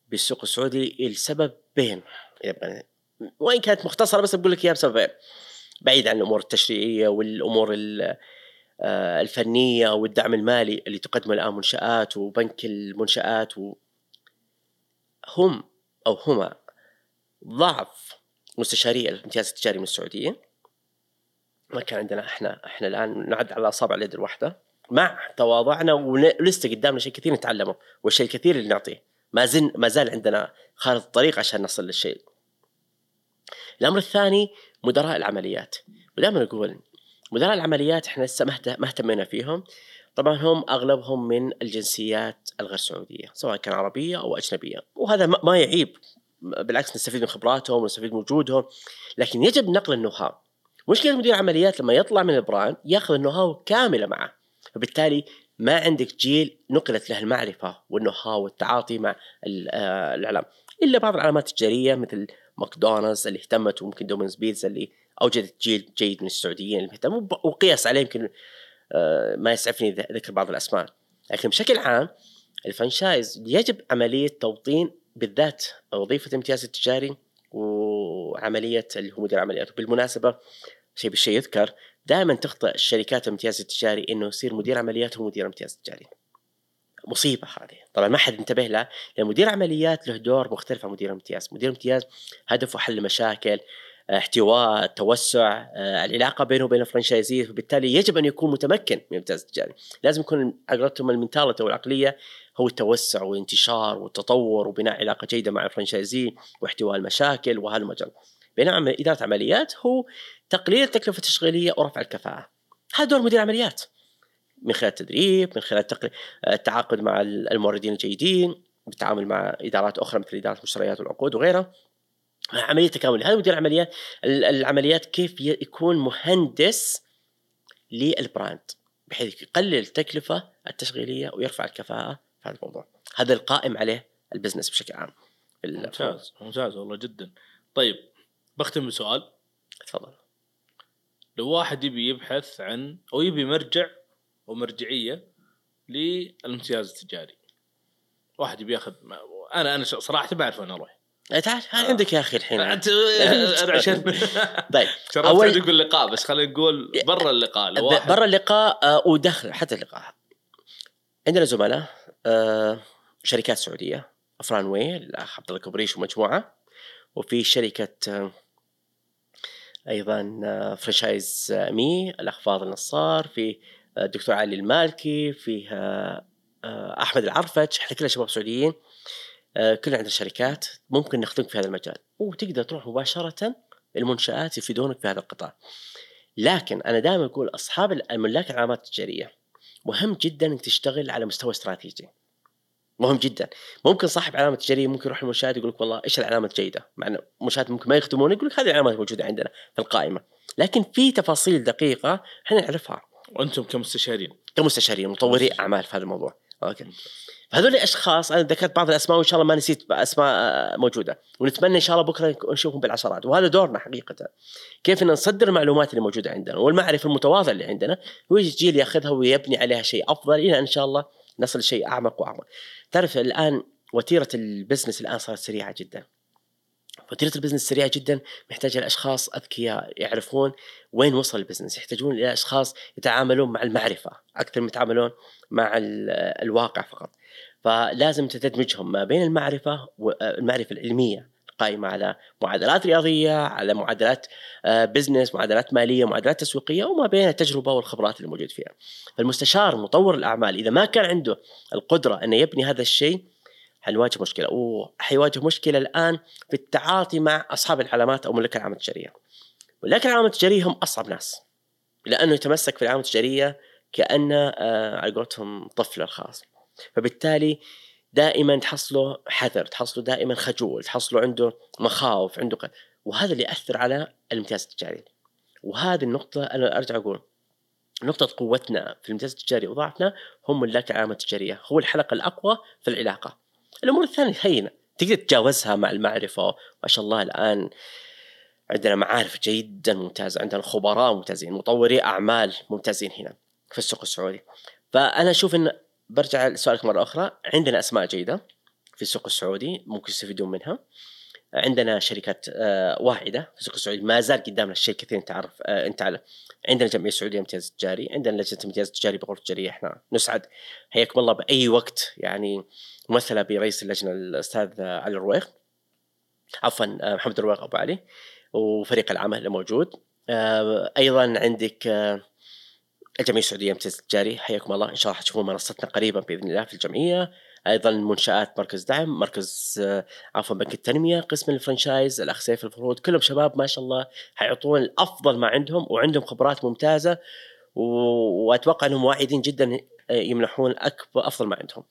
بالسوق السعودي لسببين إذا بغينا وإن كانت مختصرة بس بقول لك إياها بسببين بعيد عن الأمور التشريعية والأمور ال- آه، الفنية والدعم المالي اللي تقدمه الآن منشآت وبنك المنشآت و... هم أو هما ضعف مستشاري الامتياز التجاري من السعودية. ما كان عندنا إحنا إحنا الآن نعد على أصابع اليد الواحدة. مع تواضعنا ولسه قدامنا شيء كثير نتعلمه والشيء الكثير اللي نعطيه. ما زل ما زال عندنا خارطة الطريق عشان نصل للشيء. الأمر الثاني مدراء العمليات. ودائما أقول مدراء العمليات إحنا لسه ما اهت- ما اهتمينا فيهم. طبعا هم أغلبهم من الجنسيات الغير سعودية سواء كان عربية أو أجنبية. وهذا ما يعيب. بالعكس نستفيد من خبراتهم ونستفيد من وجودهم. لكن يجب نقل ال know-how مشكلة مدير العمليات لما يطلع من ال brand يأخذ ال know-how كاملة معه. فبالتالي ما عندك جيل نقلت له المعرفة وال know-how والتعاطي مع آه، الإعلام. إلا بعض العلامات التجارية مثل ماكدونالدز اللي اهتمت وممكن Domino's Pizza اللي أوجدت جيل جيد من السعوديين اللي مهتموا وب- وقياس عليه يمكن آه، ما يسعفني ذكر بعض الأسماء. لكن بشكل عام ال franchise يجب عملية توطين بالذات وظيفة الامتياز التجاري وعملية اللي هو مدير العمليات وبالمناسبه شيء بالشيء يذكر دائما تخطئ الشركات الامتياز التجاري إنه يصير مدير عمليات هو مدير امتياز تجاري مصيبة هذه. طبعا ما حد انتبه لها لأن مدير عمليات له دور مختلف عن مدير امتياز. مدير امتياز هدفه حل مشاكل آه، احتواء توسع آه، العلاقة بينه وبين الفرنشايزي فبالتالي يجب أن يكون متمكن من الامتياز التجاري. لازم يكون عقلتهم المنتاليتي والعقلية هو التوسع والانتشار والتطور وبناء علاقة جيدة مع الفرنشايزي واحتواء المشاكل وهذا المجال. بينما إدارة عمليات هو تقليل التكلفة التشغيلية ورفع الكفاءة. هذا دور مدير عمليات. من خلال التدريب من خلال التعاقد مع الموردين الجيدين بالتعامل مع إدارات أخرى مثل إدارة المشتريات والعقود وغيرها. عملية تكامل هذا مدير العمليات ال- العمليات كيف يكون مهندس لل brand بحيث يقلل التكلفة التشغيلية ويرفع الكفاءة في هذا الموضوع. هذا القائم عليه ال business بشكل عام ممتاز ممتاز والله جدا. طيب بختم بسؤال. تفضل. لو واحد يبي يبحث عن أو يبي مرجع ومرجعيه للامتياز التجاري. واحد يبي ياخذ ما- أنا أنا صراحة ما اعرف وين أروح. إيه، تعال تعال عندك يا أخي الحين. انت [laughs] أنا عشان طيب [laughs] أول- عندك باللقاء بس خلينا نقول برا اللقاء برا اللقاء آه، وداخل حتى اللقاء. عندنا زملاء آه، شركات سعودية Fran Way الأخ عبد الله كبريش ومجموعة. وفي شركة آه، أيضا آه، Franchise آه، Me الأخ فاضل نصار. في آه، الدكتور علي المالكي فيه آه، أحمد العرفج إحنا كلنا شباب سعوديين آه، كلنا عندنا شركات ممكن نخدمك في هذا المجال. وتقدر تروح مباشرة المنشات يفيدونك في هذا القطاع. لكن أنا دائما أقول أصحاب الملاك العلامات التجارية مهم جدا إنك تشتغل على مستوى استراتيجي. مهم جدا. ممكن صاحب علامة تجارية ممكن يروح المنشات يقول لك والله إيش العلامة الجيدة؟ مع ان المنشآت ممكن ما يخدمون يقول لك هذه العلامات الموجوده عندنا في القائمة. لكن في تفاصيل دقيقة إحنا نعرفها. وأنتم كمستشارين. كمستشارين مطوري أعمال في هذا الموضوع. أوكي. فهذول الاشخاص أنا ذكرت بعض الأسماء وإن شاء الله ما نسيت أسماء آه، موجودة. ونتمنى إن شاء الله بكرة نشوفهم بالعشرات وهذا دورنا حقيقة. كيف إن نصدر المعلومات اللي موجودة عندنا؟ والمعرفة المتواضعة اللي عندنا ويجي الجيل ياخذها ويبني عليها شيء أفضل إلى إن شاء الله نصل لشيء أعمق وأعمق. تعرف الآن وتيرة ال business الآن صارت سريعة جدا. وتيره ال business سريعة جدا محتاجة لأشخاص أذكياء يعرفون وين وصل ال business يحتاجون إلى أشخاص يتعاملون مع المعرفة أكثر من يتعاملون مع ال- [hesitation] الواقع فقط. فلازم تدمجهم ما بين المعرفة والمعرفه [hesitation] العلمية قائمه على معادلات رياضية على معادلات آه، بزنس معادلات مالية معادلات تسويقية وما بين التجربة والخبرات اللي موجود فيها. فالمستشار مطور الأعمال إذا ما كان عنده القدرة إنه يبني هذا الشيء حنواجه مشكلة وحيواجه مشكلة الآن في التعاطي مع أصحاب العلامات أو ملاك العلامات التجارية. ملاك العلامات التجارية هم أصعب ناس لأنه يتمسك في العلامه التجارية كانه آه على قولتهم طفله الخاص. فبالتالي دائما تحصله حذر، تحصله دائما خجول، تحصله عنده مخاوف، عنده ق... وهذا اللي يأثر على الامتياز التجاري. وهذه النقطة أنا أرجع أقول نقطة قوتنا في الامتياز التجاري وضعفنا هم ملاك العلامة التجارية، هو الحلقة الأقوى في العلاقة. الأمور الثانية هينة. تقدر تتجاوزها مع المعرفة. ما شاء الله الآن عندنا معارف جدا ممتازة. عندنا خبراء ممتازين مطوري أعمال ممتازين هنا في السوق السعودي. فأنا أشوف إن برجع لسؤالك مرة أخرى. عندنا أسماء جيدة في السوق السعودي ممكن يستفيدون منها. عندنا شركات آه، واعده في السوق السعودي ما زال قدامنا الشيء كثير أنت عارف آه، أنت على عندنا جمعية سعودية امتياز تجاري عندنا لجنة امتياز تجاري بغرفة التجاريه إحنا نسعد. حياكم الله بأي وقت يعني ممثله برئيس اللجنة الأستاذ علي الرويق عفوا آه، محمد الرويق أبو علي وفريق العمل اللي موجود. أيضا عندك الجمعية السعودية امتياز التجاري حياكم الله إن شاء الله حتشوفون منصتنا قريبا بإذن الله في الجمعية. أيضا منشآت مركز دعم مركز آه، عفوا بنك التنمية قسم الفرنشايز الاخ سيف الفروض كلهم شباب ما شاء الله حيعطون الأفضل ما عندهم وعندهم خبرات ممتازة وأتوقع إنهم واعدين جدا آه، يمنحون اكبر أفضل ما عندهم.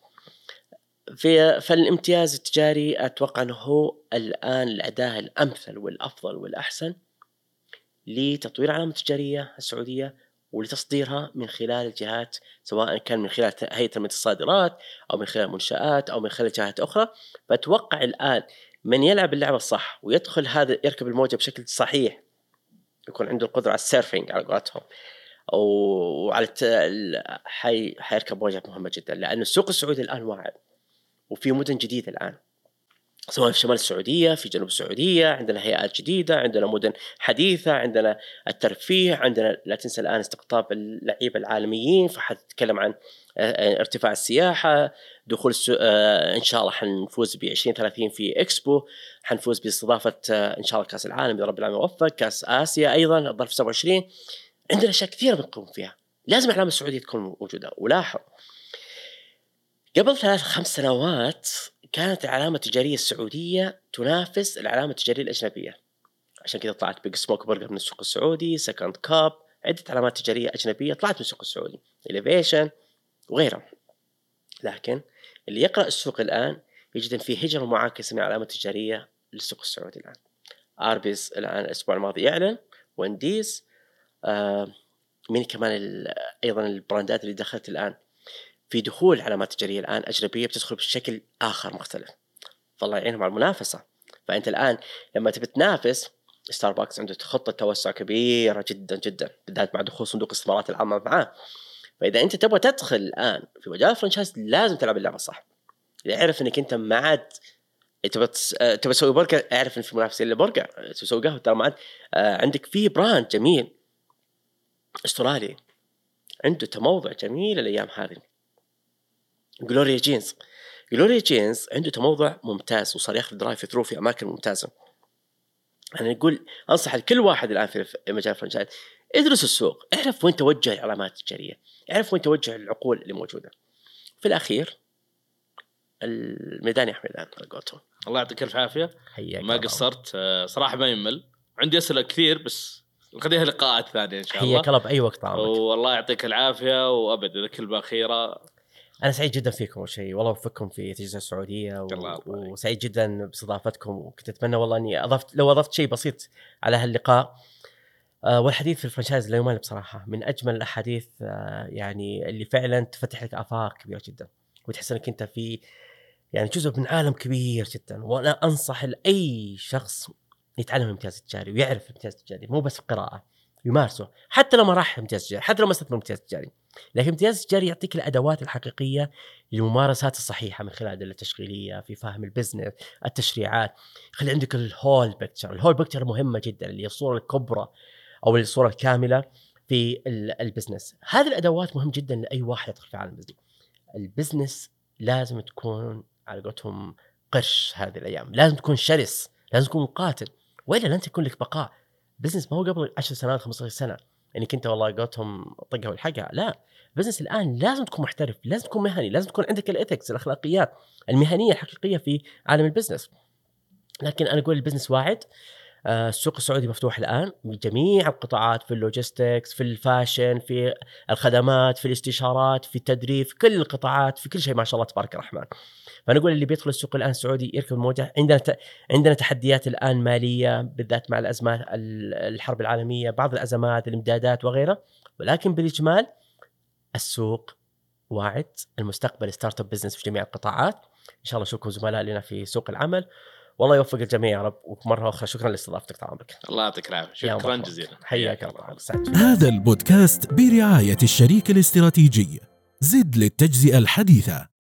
في فالامتياز التجاري أتوقع إنه هو الآن الأداة الأمثل والأفضل والأحسن لتطوير العلامه التجارية السعودية ولتصديرها من خلال الجهات سواء كان من خلال هيئة تنمية الصادرات أو من خلال منشآت أو من خلال جهات أخرى فأتوقع الآن من يلعب اللعبة الصح ويدخل هذا يركب الموجة بشكل صحيح يكون عنده القدرة على ال surfing على قولتهم وعلى. حيركب موجة مهمة جدا لأن السوق السعودي الآن واعد وفي مدن جديدة الآن سواء في شمال السعودية في جنوب السعودية عندنا هيئات جديدة عندنا مدن حديثة عندنا الترفيه عندنا لا تنسى الآن استقطاب اللعيبة العالميين فحتتكلم عن آه، آه، ارتفاع السياحة دخول السو... آه، إن شاء الله حنفوز ب 2030 في إكسبو حنفوز باستضافة آه، إن شاء الله كأس العالم إذا رب العالمين وفق كأس آسيا أيضا الظرف 27 عندنا أشياء كثيرة بنقوم فيها. لازم العلامة السعودية تكون موجودة. ولاحظ قبل ثلاث خمس سنوات كانت العلامة التجارية السعودية تنافس العلامة التجارية الأجنبية. عشان كذا طلعت Big Smoke Burger من السوق السعودي Second Cup عدة علامات تجارية أجنبية طلعت من السوق السعودي. Elevation وغيرها لكن اللي يقرأ السوق الآن يجد ان في هجرة معاكسة من العلامات التجارية للسوق السعودي الآن. Arby's الآن الأسبوع الماضي يعلن و Wendy's آه مين كمان أيضا البراندات اللي دخلت الآن في دخول علامات تجارية الآن أجنبية بتدخل بشكل آخر مختلف. فالله يعينهم على المنافسة. فأنت الآن لما تبي تنافس ستاربكس عنده خطة توسع كبيرة جدا جدا بالذات مع دخول صندوق الاستثمارات العامه معاه. فإذا أنت تبغى تدخل الآن في مجال ال franchise لازم تلعب اللعبة الصح اللي يعرف إنك أنت ما عاد تبغى تس- آه، تسوي برجر اعرف ان في منافسين للبرجر تسوي قهوة. ترى ما عاد آه، عندك في brand جميل أسترالي عنده تموضع جميل الأيام هذه. Gloria Jean's Gloria Jean's عنده تموضع ممتاز وصار ياخذ drive-through في أماكن ممتازة. أنا أقول أنصح لكل واحد الآن في مجال ال franchise ادرس السوق اعرف وين توجه العلامات التجارية اعرف وين توجه العقول اللي موجودة. في الأخير الميدان يحمي الآن على قولتهم. الله يعطيك ألف عافية. حياك ما. قصرت آه، صراحة ما يمل. عندي أسئلة كثير بس نخليها لقاءات ثانية إن شاء الله حياك الله. بأي وقت عمرك والله يعطيك العافية وأبد إذا كلمه اخيره أنا سعيد جدا فيكم أول شيء والله وفقكم في التجهيزات السعودية و... وسعيد جدا باستضافتكم وكنت أتمنى والله إني اضفت لو أضفت شيء بسيط على هاللقاء. آه والحديث في ال franchise لا يمل بصراحة من أجمل الأحاديث آه يعني اللي فعلا تفتح لك آفاق كبيرة جدا وتحس إنك أنت في يعني جزء من عالم كبير جدا. وأنا أنصح لأي شخص يتعلم الامتياز التجاري ويعرف الامتياز التجاري مو بس قراءه يمارسه حتى لو ما راح امتياز تجاري حتى لو ما استثمر امتياز تجاري لكن الامتياز التجاري يعطيك الأدوات الحقيقية للممارسات الصحيحة من خلال الأدلة التشغيلية في فهم ال business التشريعات. خلي عندك ال whole picture ال whole picture مهمة جدا اللي هي الصورة الكبرى أو الصورة الكاملة في ال- business هذه الأدوات مهم جدا لأي واحد يدخل في عالم ال business ال business لازم تكون على قولتهم قرش هذه الأيام لازم تكون شرس لازم تكون مقاتل. وإلا لن تكون لك بقاء. business ما هو قبل 10 سنوات 15 سنة. انك انت والله قولتهم طقها والحقها. لا business الآن لازم تكون محترف لازم تكون مهني لازم تكون عندك ال ethics الأخلاقيات المهنية الحقيقية في عالم ال business لكن أنا أقول ال business واعد. آه، السوق السعودي مفتوح الآن. بجميع القطاعات في ال logistics في ال fashion في الخدمات في الإستشارات في التدريب في كل القطاعات في كل شيء ما شاء الله تبارك الرحمن. فانا أقول اللي بيدخل السوق الآن السعودي يركب الموجة. عندنا ت... عندنا تحديات الآن مالية بالذات مع الأزمات ال- الحرب العالمية بعض الأزمات الإمدادات وغيرها. ولكن بالإجمال السوق واعد. المستقبل startup business في جميع القطاعات. إن شاء الله نشوفكم زملاء لنا في سوق العمل. والله يوفق الجميع يا رب. ومره أخرى شكرا لاستضافتك طال عمرك. الله يعطيك العافية. شكرا. جزيلا. حياك الله. هذا البودكاست برعاية الشريك الاستراتيجي. زد للتجزئة الحديثة.